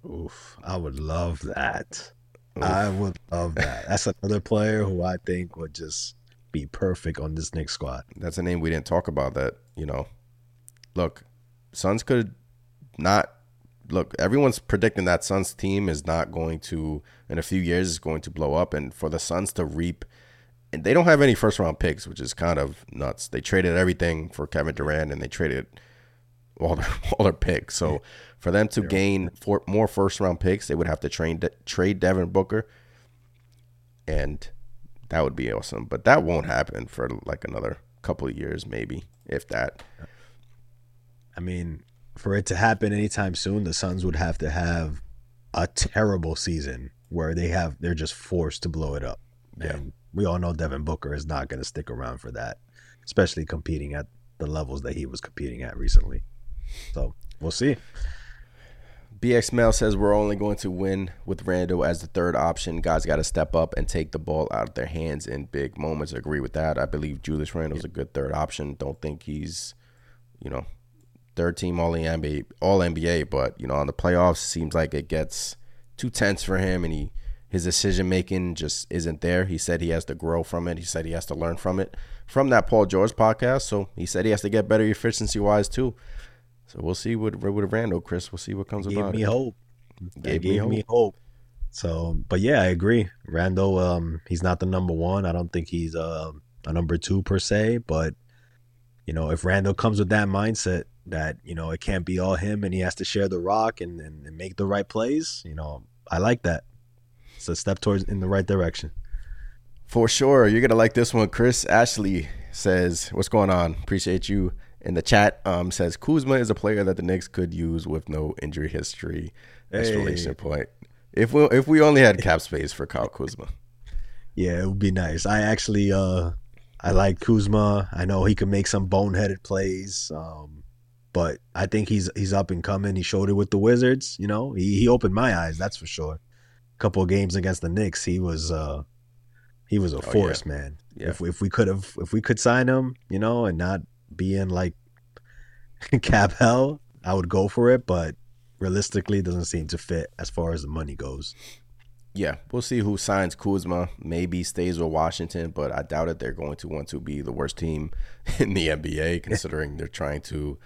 Oof, I would love that. Oof. I would love that. That's another player who I think would just be perfect on this Knicks squad. That's a name we didn't talk about. That you know, look, Suns could not look. Everyone's predicting that Suns team is not going to in a few years is going to blow up, and for the Suns to reap. And they don't have any first round picks, which is kind of nuts. They traded everything for Kevin Durant, and they traded all their all their picks. So for them to gain four, more first round picks, they would have to train trade Devin Booker, and that would be awesome. But that won't happen for like another couple of years, maybe if that. I mean, for it to happen anytime soon, the Suns would have to have a terrible season where they have they're just forced to blow it up. Yeah. And we all know Devin Booker is not going to stick around for that, especially competing at the levels that he was competing at recently. So we'll see. BX Mail says we're only going to win with Randle as the third option. Guys got to step up and take the ball out of their hands in big moments. I agree with that. I believe Julius Randle's yeah. a good third option. Don't think he's, you know, third team all NBA, all NBA, but you know, on the playoffs seems like it gets too tense for him, and he his decision making just isn't there. He said he has to grow from it. He said he has to learn from it from that Paul George podcast. So he said he has to get better efficiency wise too. So we'll see what with Randle, Chris. We'll see what comes gave about. Me it. hope. Gave, gave me, hope. me hope. So, but yeah, I agree. Randle, um, he's not the number one. I don't think he's uh, a number two per se. But you know, if Randle comes with that mindset that you know it can't be all him and he has to share the rock and, and, and make the right plays, you know, I like that. It's a step towards in the right direction. For sure, you're gonna like this one. Chris Ashley says, "What's going on? Appreciate you in the chat um, says Kuzma is a player that the Knicks could use with no injury history. Exclamation hey. point. If we if we only had cap space for Kyle Kuzma. Yeah, it would be nice. I actually uh I like Kuzma. I know he can make some boneheaded plays. Um but I think he's he's up and coming. He showed it with the Wizards, you know. He he opened my eyes, that's for sure. A couple of games against the Knicks, he was uh he was a oh, force, yeah. man. Yeah. If if we could have if we could sign him, you know, and not be in like cap hell, I would go for it, but realistically, it doesn't seem to fit as far as the money goes. Yeah, we'll see who signs Kuzma. Maybe stays with Washington, but I doubt it. They're going to want to be the worst team in the NBA, considering they're trying to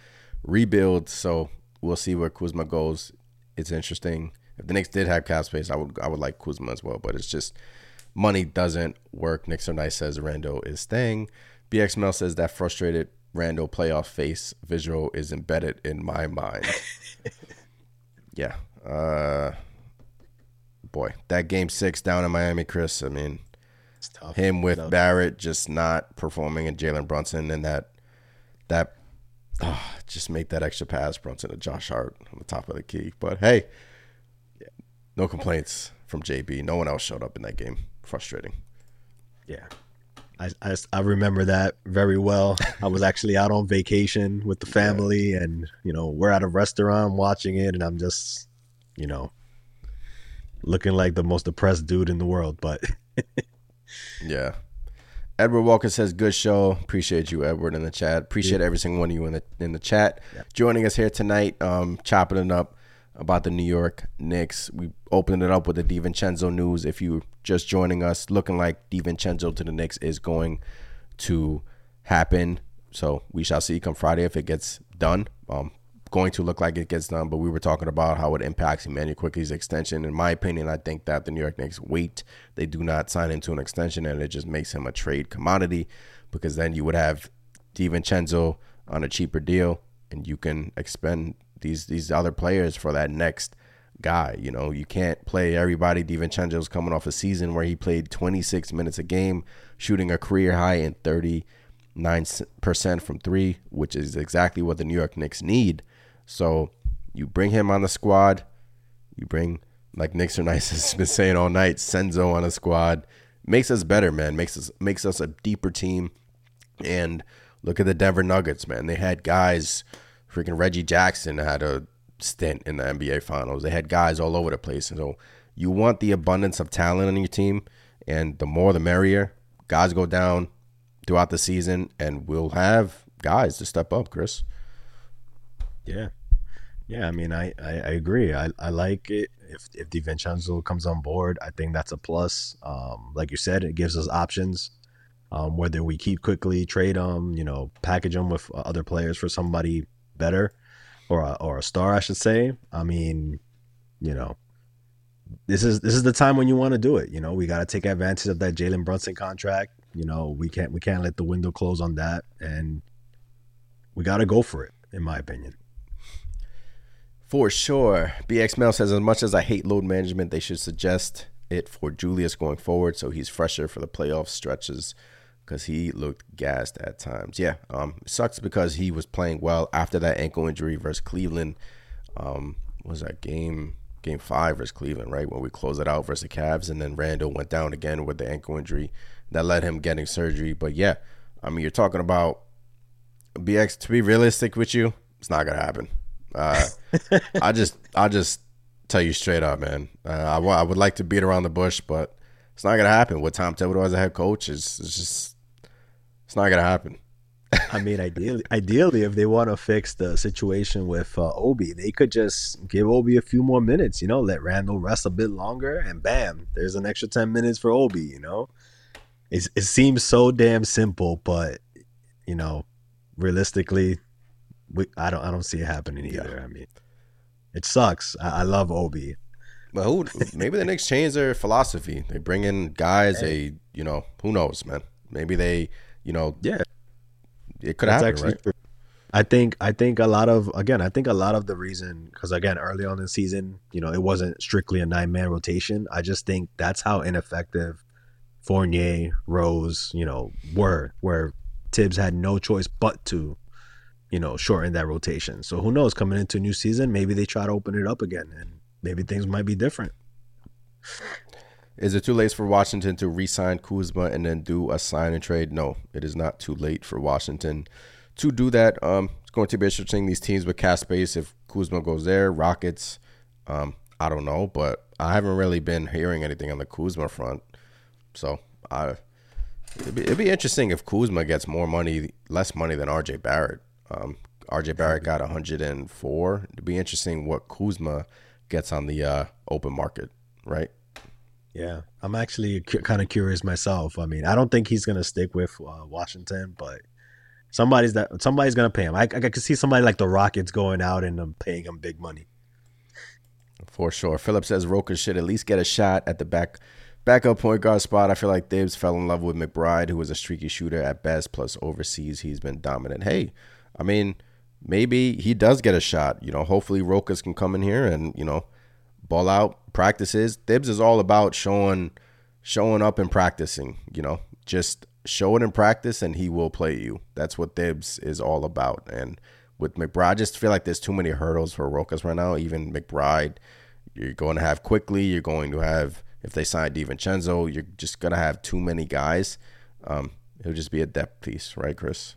rebuild. So we'll see where Kuzma goes. It's interesting. If the Knicks did have cap space, I would I would like Kuzma as well, but it's just money doesn't work. Nick Nice says Randle is staying. BX Mel says that frustrated Randle playoff face visual is embedded in my mind. yeah. Uh, boy, that game six down in Miami, Chris. I mean, him with no. Barrett just not performing and Jalen Brunson and that that oh, just make that extra pass Brunson to Josh Hart on the top of the key. But hey, no complaints from JB. No one else showed up in that game. Frustrating. Yeah. I, I, I, remember that very well. I was actually out on vacation with the family, yeah. and you know we're at a restaurant watching it, and I'm just, you know, looking like the most depressed dude in the world. But yeah, Edward Walker says, "Good show. Appreciate you, Edward, in the chat. Appreciate yeah. every single one of you in the in the chat yeah. joining us here tonight. Um, chopping it up about the New York Knicks. We opened it up with the DiVincenzo news. If you're just joining us, looking like DiVincenzo to the Knicks is going to happen. So we shall see come Friday if it gets done. Um, going to look like it gets done, but we were talking about how it impacts Immanuel Quickley's extension. In my opinion, I think that the New York Knicks wait. They do not sign into an extension, and it just makes him a trade commodity because then you would have DiVincenzo on a cheaper deal, and you can expend these these other players for that next guy. You know, you can't play everybody. DiVincenzo's coming off a season where he played 26 minutes a game, shooting a career high in 39% from three, which is exactly what the New York Knicks need. So you bring him on the squad, you bring like Nick Nice has been saying all night, Senzo on a squad makes us better, man. Makes us makes us a deeper team. And look at the Denver Nuggets, man. They had guys, freaking Reggie Jackson had a stint in the NBA Finals. They had guys all over the place, and so you want the abundance of talent on your team, and the more the merrier. Guys go down throughout the season, and we'll have guys to step up, Chris. Yeah, yeah. I mean, I I, I agree. I I like it. If if DiVincenzo comes on board, I think that's a plus. Um, like you said, it gives us options. Um, whether we keep Quickley, trade them, you know, package them with other players for somebody better, or a, or a star, I should say. I mean, you know, this is this is the time when you want to do it. You know, we got to take advantage of that Jalen Brunson contract. You know, we can't we can't let the window close on that, and we got to go for it, in my opinion. For sure, BX Mel says as much as I hate load management, they should suggest it for Julius going forward, so he's fresher for the playoff stretches because he looked gassed at times. Yeah, um, it sucks because he was playing well after that ankle injury versus Cleveland. Um, was that game? game five versus Cleveland, right? When we closed it out versus the Cavs, and then Randle went down again with the ankle injury that led him getting surgery. But yeah, I mean, you're talking about BX. To be realistic with you, it's not gonna happen. Uh, I just, I just tell you straight up, man. Uh, I, w- I would like to beat around the bush, but it's not gonna happen. With Tom Thibodeau as a head coach is, it's just, it's not gonna happen. I mean, ideally, ideally, if they want to fix the situation with uh, Obi, they could just give Obi a few more minutes. You know, let Randle rest a bit longer, and bam, there's an extra ten minutes for Obi. You know, it it seems so damn simple, but you know, realistically, we I don't I don't see it happening either. Yeah. I mean, it sucks. I, I love Obi. But who? maybe the Knicks change their philosophy. They bring in guys. Hey. They, you know, who knows, man. Maybe they, you know, yeah it could happen, right? True. I think I think a lot of again I think a lot of the reason because again early on in the season you know it wasn't strictly a nine man rotation I just think that's how ineffective Fournier Rose you know were where Thibs had no choice but to you know shorten that rotation so who knows coming into a new season maybe they try to open it up again and maybe things might be different. Is it too late for Washington to re-sign Kuzma and then do a sign and trade? No, it is not too late for Washington to do that. Um, it's going to be interesting. These teams with cap space. If Kuzma goes there, Rockets. Um, I don't know, but I haven't really been hearing anything on the Kuzma front. So I, it'd be, it'd be interesting if Kuzma gets more money, less money than RJ Barrett. Um, RJ Barrett got 104. It'd be interesting what Kuzma gets on the uh, open market, right? Yeah, I'm actually cu- kind of curious myself. I mean, I don't think he's gonna stick with uh, Washington, but somebody's that somebody's gonna pay him. I, I could see somebody like the Rockets going out and um, paying him big money. For sure. Philip says Rokas should at least get a shot at the back backup point guard spot. I feel like Thibs fell in love with McBride, who was a streaky shooter at best. Plus, overseas he's been dominant. Hey, I mean, maybe he does get a shot. You know, hopefully Rokas can come in here and you know ball out practices. Thibs is all about showing showing up and practicing, you know. Just show it in practice and he will play you. That's what Thibs is all about. And with McBride, I just feel like there's too many hurdles for Rokas right now. Even McBride, you're going to have Quickley, you're going to have if they sign DiVincenzo, you're just gonna have too many guys. Um, it'll just be a depth piece, right, Chris?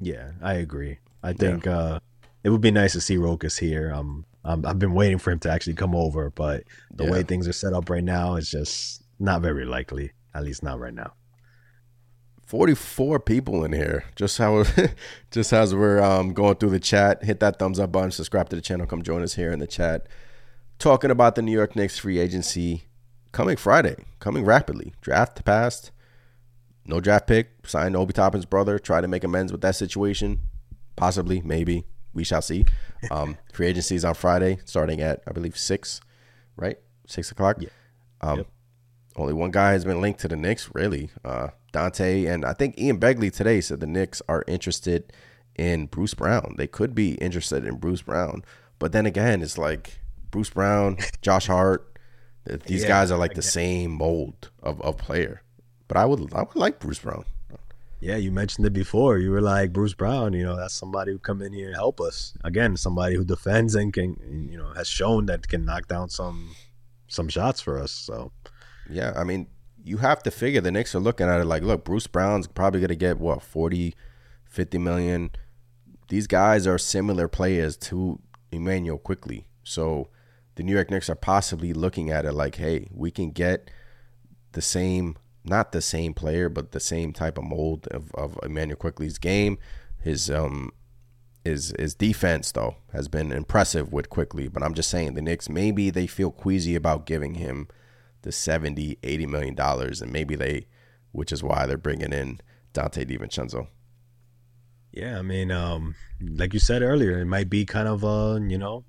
Yeah, I agree. I think yeah. uh, it would be nice to see Rokas here. Um, um, I've been waiting for him to actually come over, but the yeah. way things are set up right now is just not very likely. At least not right now. Forty-four people in here. Just how, just as we're um, going through the chat, hit that thumbs up button, subscribe to the channel, come join us here in the chat, talking about the New York Knicks free agency coming Friday, coming rapidly. Draft passed, no draft pick, signed Obi Toppin's brother, try to make amends with that situation, possibly, maybe we shall see. Um, free agency is on Friday, starting at I believe six, right? Six o'clock. Yeah. Um, yep. Only one guy has been linked to the Knicks, really. Uh, Donte and I think Ian Begley today said the Knicks are interested in Bruce Brown. They could be interested in Bruce Brown, but then again, it's like Bruce Brown, Josh Hart. These yeah, guys are like the same mold of, of player. But I would I would like Bruce Brown. Yeah, you mentioned it before. You were like Bruce Brown. You know, that's somebody who come in here and help us. Again, somebody who defends and can, you know, has shown that can knock down some some shots for us. So, yeah, I mean, you have to figure the Knicks are looking at it like, look, Bruce Brown's probably going to get what 40, 50 million. These guys are similar players to Immanuel Quickley. So the New York Knicks are possibly looking at it like, hey, we can get the same, not the same player, but the same type of mold of, of Immanuel Quickley's game. His um his his defense though has been impressive with Quickley, but I'm just saying the Knicks maybe they feel queasy about giving him the 70, 80 million dollars and maybe they which is why they're bringing in Donte DiVincenzo. Yeah, I mean, um, like you said earlier, it might be kind of a you know,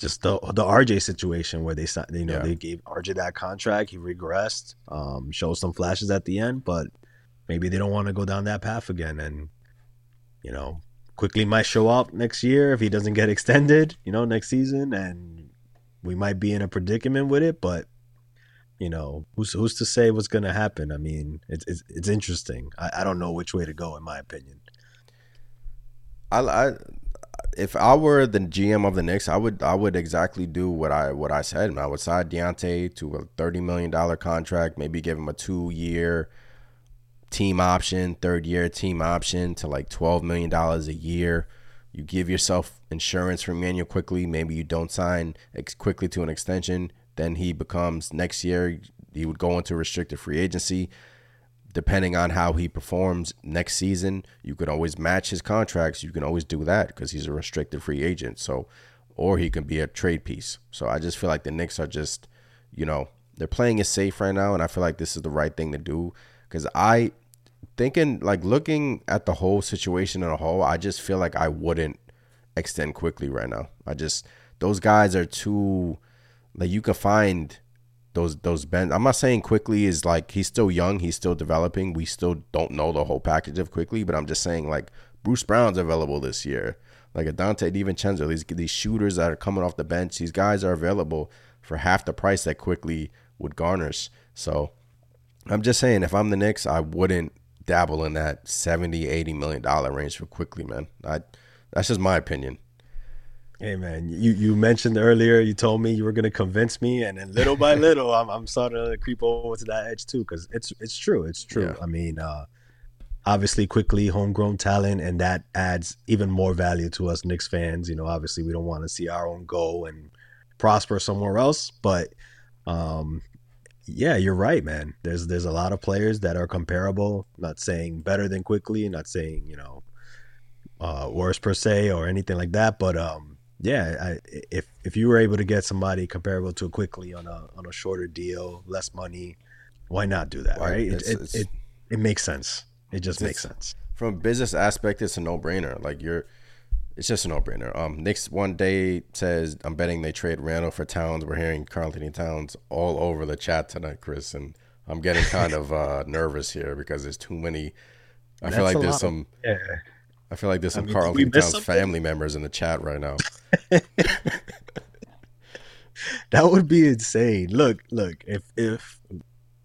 just the the RJ situation where they you know yeah. they gave RJ that contract, he regressed, um, showed some flashes at the end, but maybe they don't want to go down that path again, and you know, Quickley might show up next year if he doesn't get extended, you know, next season, and we might be in a predicament with it, but you know, who's who's to say what's going to happen? I mean, it's it's, it's interesting. I, I don't know which way to go, in my opinion. I, I if I were the GM of the Knicks, I would I would exactly do what I what I said. I would sign Donte to a thirty million dollar contract, maybe give him a two year team option, third year team option to like twelve million dollars a year. You give yourself insurance for Manuel Quickley. Maybe you don't sign Quickley to an extension. Then he becomes next year. He would go into restricted free agency depending on how he performs next season, you can always match his contracts. You can always do that because he's a restricted free agent. So, or he can be a trade piece. So I just feel like the Knicks are just, you know, they're playing it safe right now, and I feel like this is the right thing to do because I thinking like looking at the whole situation in a whole, I just feel like I wouldn't extend Quickley right now. I just those guys are too like you can find those those bends. I'm not saying Quickley is like he's still young, he's still developing. We still don't know the whole package of Quickley, but I'm just saying like Bruce Brown's available this year. Like a Donte DiVincenzo, these these shooters that are coming off the bench, these guys are available for half the price that Quickley would garnish. So I'm just saying if I'm the Knicks, I wouldn't dabble in that 70, 80 million dollar range for Quickley, man. I that's just my opinion. Hey man, you, you mentioned earlier you told me you were gonna convince me, and then little by little, I'm I'm starting to creep over to that edge too, because it's it's true, it's true. Yeah. I mean, uh, obviously, Quickley homegrown talent, and that adds even more value to us Knicks fans. You know, obviously, we don't want to see our own go and prosper somewhere else, but um, yeah, you're right, man. There's there's a lot of players that are comparable. Not saying better than Quickley, not saying you know uh, worse per se or anything like that, but um yeah, I, if if you were able to get somebody comparable to Quickley on a on a shorter deal, less money, why not do that? Right? right? It's, it, it's, it, it makes sense. It just makes sense. From a business aspect, it's a no brainer. Like you're, it's just a no brainer. Um, Knicks one day says I'm betting they trade Randle for Towns. We're hearing Karl-Anthony Towns all over the chat tonight, Chris, and I'm getting kind of uh, nervous here because there's too many. I That's feel like there's some. Yeah I feel like there's some I mean, Karl-Anthony Towns family members in the chat right now. that would be insane. Look, look, if if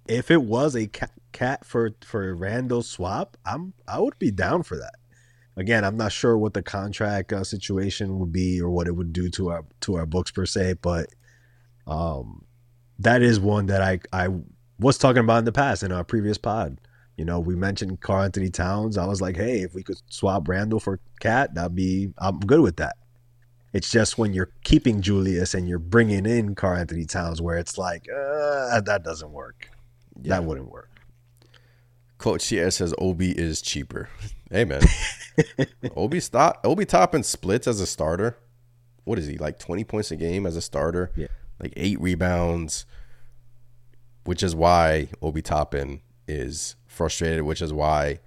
if it was a KAT, KAT for for Randle swap, I'm I would be down for that. Again, I'm not sure what the contract uh, situation would be or what it would do to our to our books per se, but um, that is one that I I was talking about in the past in our previous pod. You know, we mentioned Karl-Anthony Towns. I was like, hey, if we could swap Randle for KAT, that'd be I'm good with that. It's just when you're keeping Julius and you're bringing in Karl-Anthony Towns, where it's like uh, that doesn't work. Yeah. That wouldn't work. Coach CS says Obi is cheaper. hey man, Obi stop Obi Toppin splits as a starter. What is he like? Twenty points a game as a starter. Yeah, like eight rebounds, which is why Obi Toppin is frustrated, which is why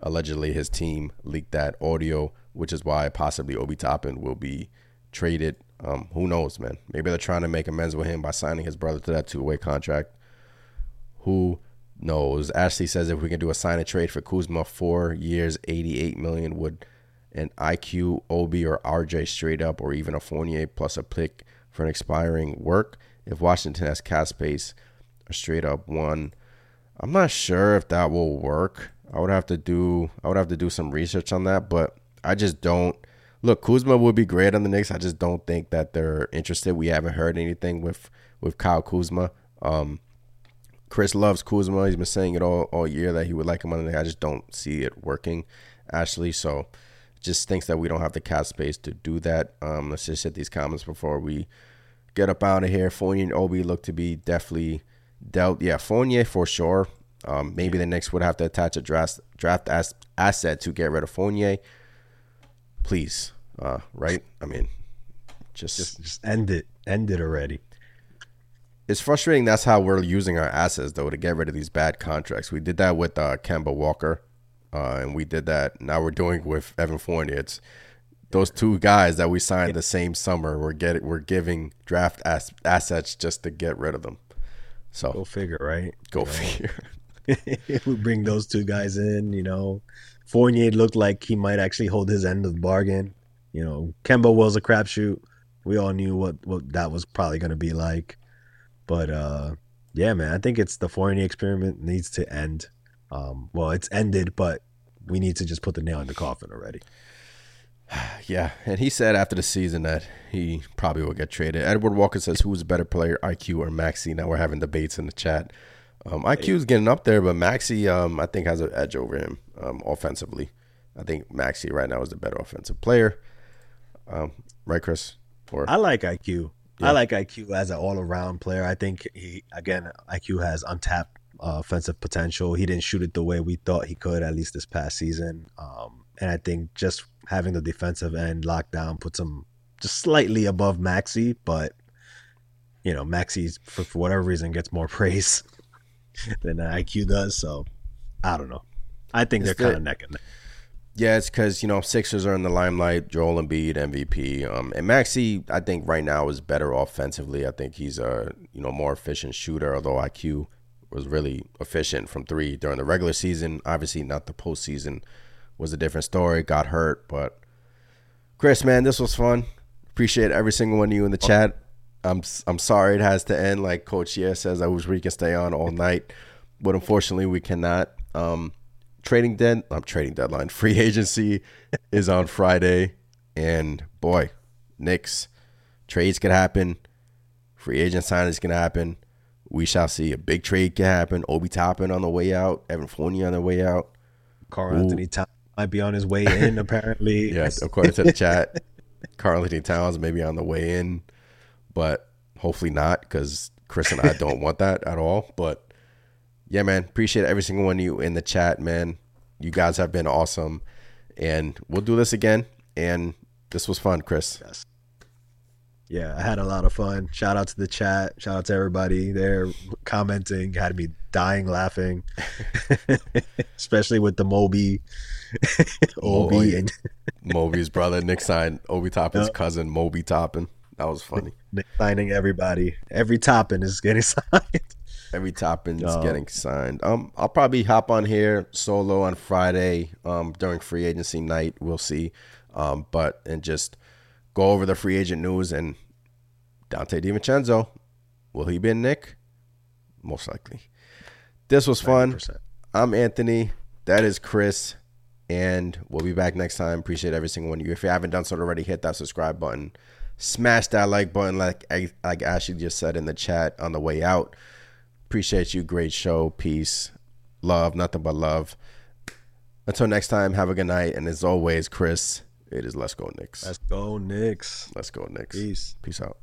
allegedly his team leaked that audio, which is why possibly Obi Toppin will be traded. Um, who knows, man? Maybe they're trying to make amends with him by signing his brother to that two-way contract. Who knows? Ashley says if we can do a sign and trade for Kuzma, four years, eighty-eight million, would an IQ, Obi, or RJ straight up, or even a Fournier plus a pick for an expiring work? If Washington has cap space, a straight up one I'm not sure if that will work. I would have to do I would have to do some research on that, but I just don't look. Kuzma would be great on the Knicks. I just don't think that they're interested. We haven't heard anything with with Kyle Kuzma. Um, Chris loves Kuzma. He's been saying it all all year that he would like him on the Knicks. I just don't see it working, Ashley. So just thinks that we don't have the cap space to do that. Um, let's just hit these comments before we get up out of here. Fournier and Obi look to be definitely dealt. Yeah, Fournier for sure. Um, maybe the Knicks would have to attach a draft draft as, asset to get rid of Fournier. Please, uh, right? I mean, just, just just end it, end it already. It's frustrating. That's how we're using our assets, though, to get rid of these bad contracts. We did that with uh, Kemba Walker, uh, and we did that. Now we're doing with Evan Fournier. It's those two guys that we signed the same summer. We're getting we're giving draft as, assets just to get rid of them. So go figure, right? Go you know? figure. we bring those two guys in, you know. Fournier looked like he might actually hold his end of the bargain. You know, Kemba was a crapshoot. We all knew what, what that was probably going to be like. But uh, yeah, man, I think it's the Fournier experiment needs to end. Um, well, it's ended, but we need to just put the nail in the coffin already. Yeah, and he said after the season that he probably will get traded. Edward Walker says who's a better player, IQ or Maxey? Now we're having debates in the chat. Um, IQ is getting up there, but Maxey, um, I think, has an edge over him um, offensively. I think Maxey right now is the better offensive player. Um, right, Chris? Or I like IQ. Yeah. I like IQ as an all-around player. I think he again, IQ has untapped uh, offensive potential. He didn't shoot it the way we thought he could, at least this past season. Um, and I think just having the defensive end locked down puts him just slightly above Maxey, but you know, Maxey's for, for whatever reason gets more praise than IQ does. So I don't know. I think they're kind of neck and neck. Yeah, it's because you know Sixers are in the limelight. Joel Embiid MVP, um, and Maxey, I think right now is better offensively. I think he's a you know more efficient shooter. Although IQ was really efficient from three during the regular season. Obviously, not the postseason was a different story. Got hurt, but Chris, man, this was fun. Appreciate every single one of you in the chat. I'm I'm sorry it has to end. Like Coach Yeah says, I wish we can stay on all night, but unfortunately we cannot. Um, trading dead. I'm trading deadline. Free agency is on Friday, and boy, Knicks trades could happen. Free agent signings can happen. We shall see. A big trade can happen. Obi Toppin on the way out. Evan Fournier on the way out. Karl-Anthony Towns might be on his way in. apparently, yes. According to the chat, Karl-Anthony Towns may be on the way in but hopefully not because Chris and I don't want that at all. But yeah, man, appreciate every single one of you in the chat, man. You guys have been awesome, and we'll do this again. And this was fun, Chris. Yes. Yeah, I had a lot of fun. Shout out to the chat. Shout out to everybody there commenting. Had me dying laughing, especially with the Moby, Obi, and Moby's brother Nick signed Obi Toppin's yep. cousin Moby Toppin. That was funny. Signing everybody. Every Toppin is getting signed. Every Toppin is um, getting signed. Um, I'll probably hop on here solo on Friday. Um, during free agency night, we'll see. Um, but and just go over the free agent news and Donte DiVincenzo. Will he be in Knick? Most likely. This was fun. 90%. I'm Anthony. That is Chris. And we'll be back next time. Appreciate every single one of you. If you haven't done so already, hit that subscribe button smash that like button, like like Ashley just said in the chat on the way out. Appreciate you. Great show. Peace. Love. Nothing but love. Until next time, have a good night. And as always, Chris, it is Let's Go Knicks. Let's go Knicks. Let's go Knicks. Peace. Peace out.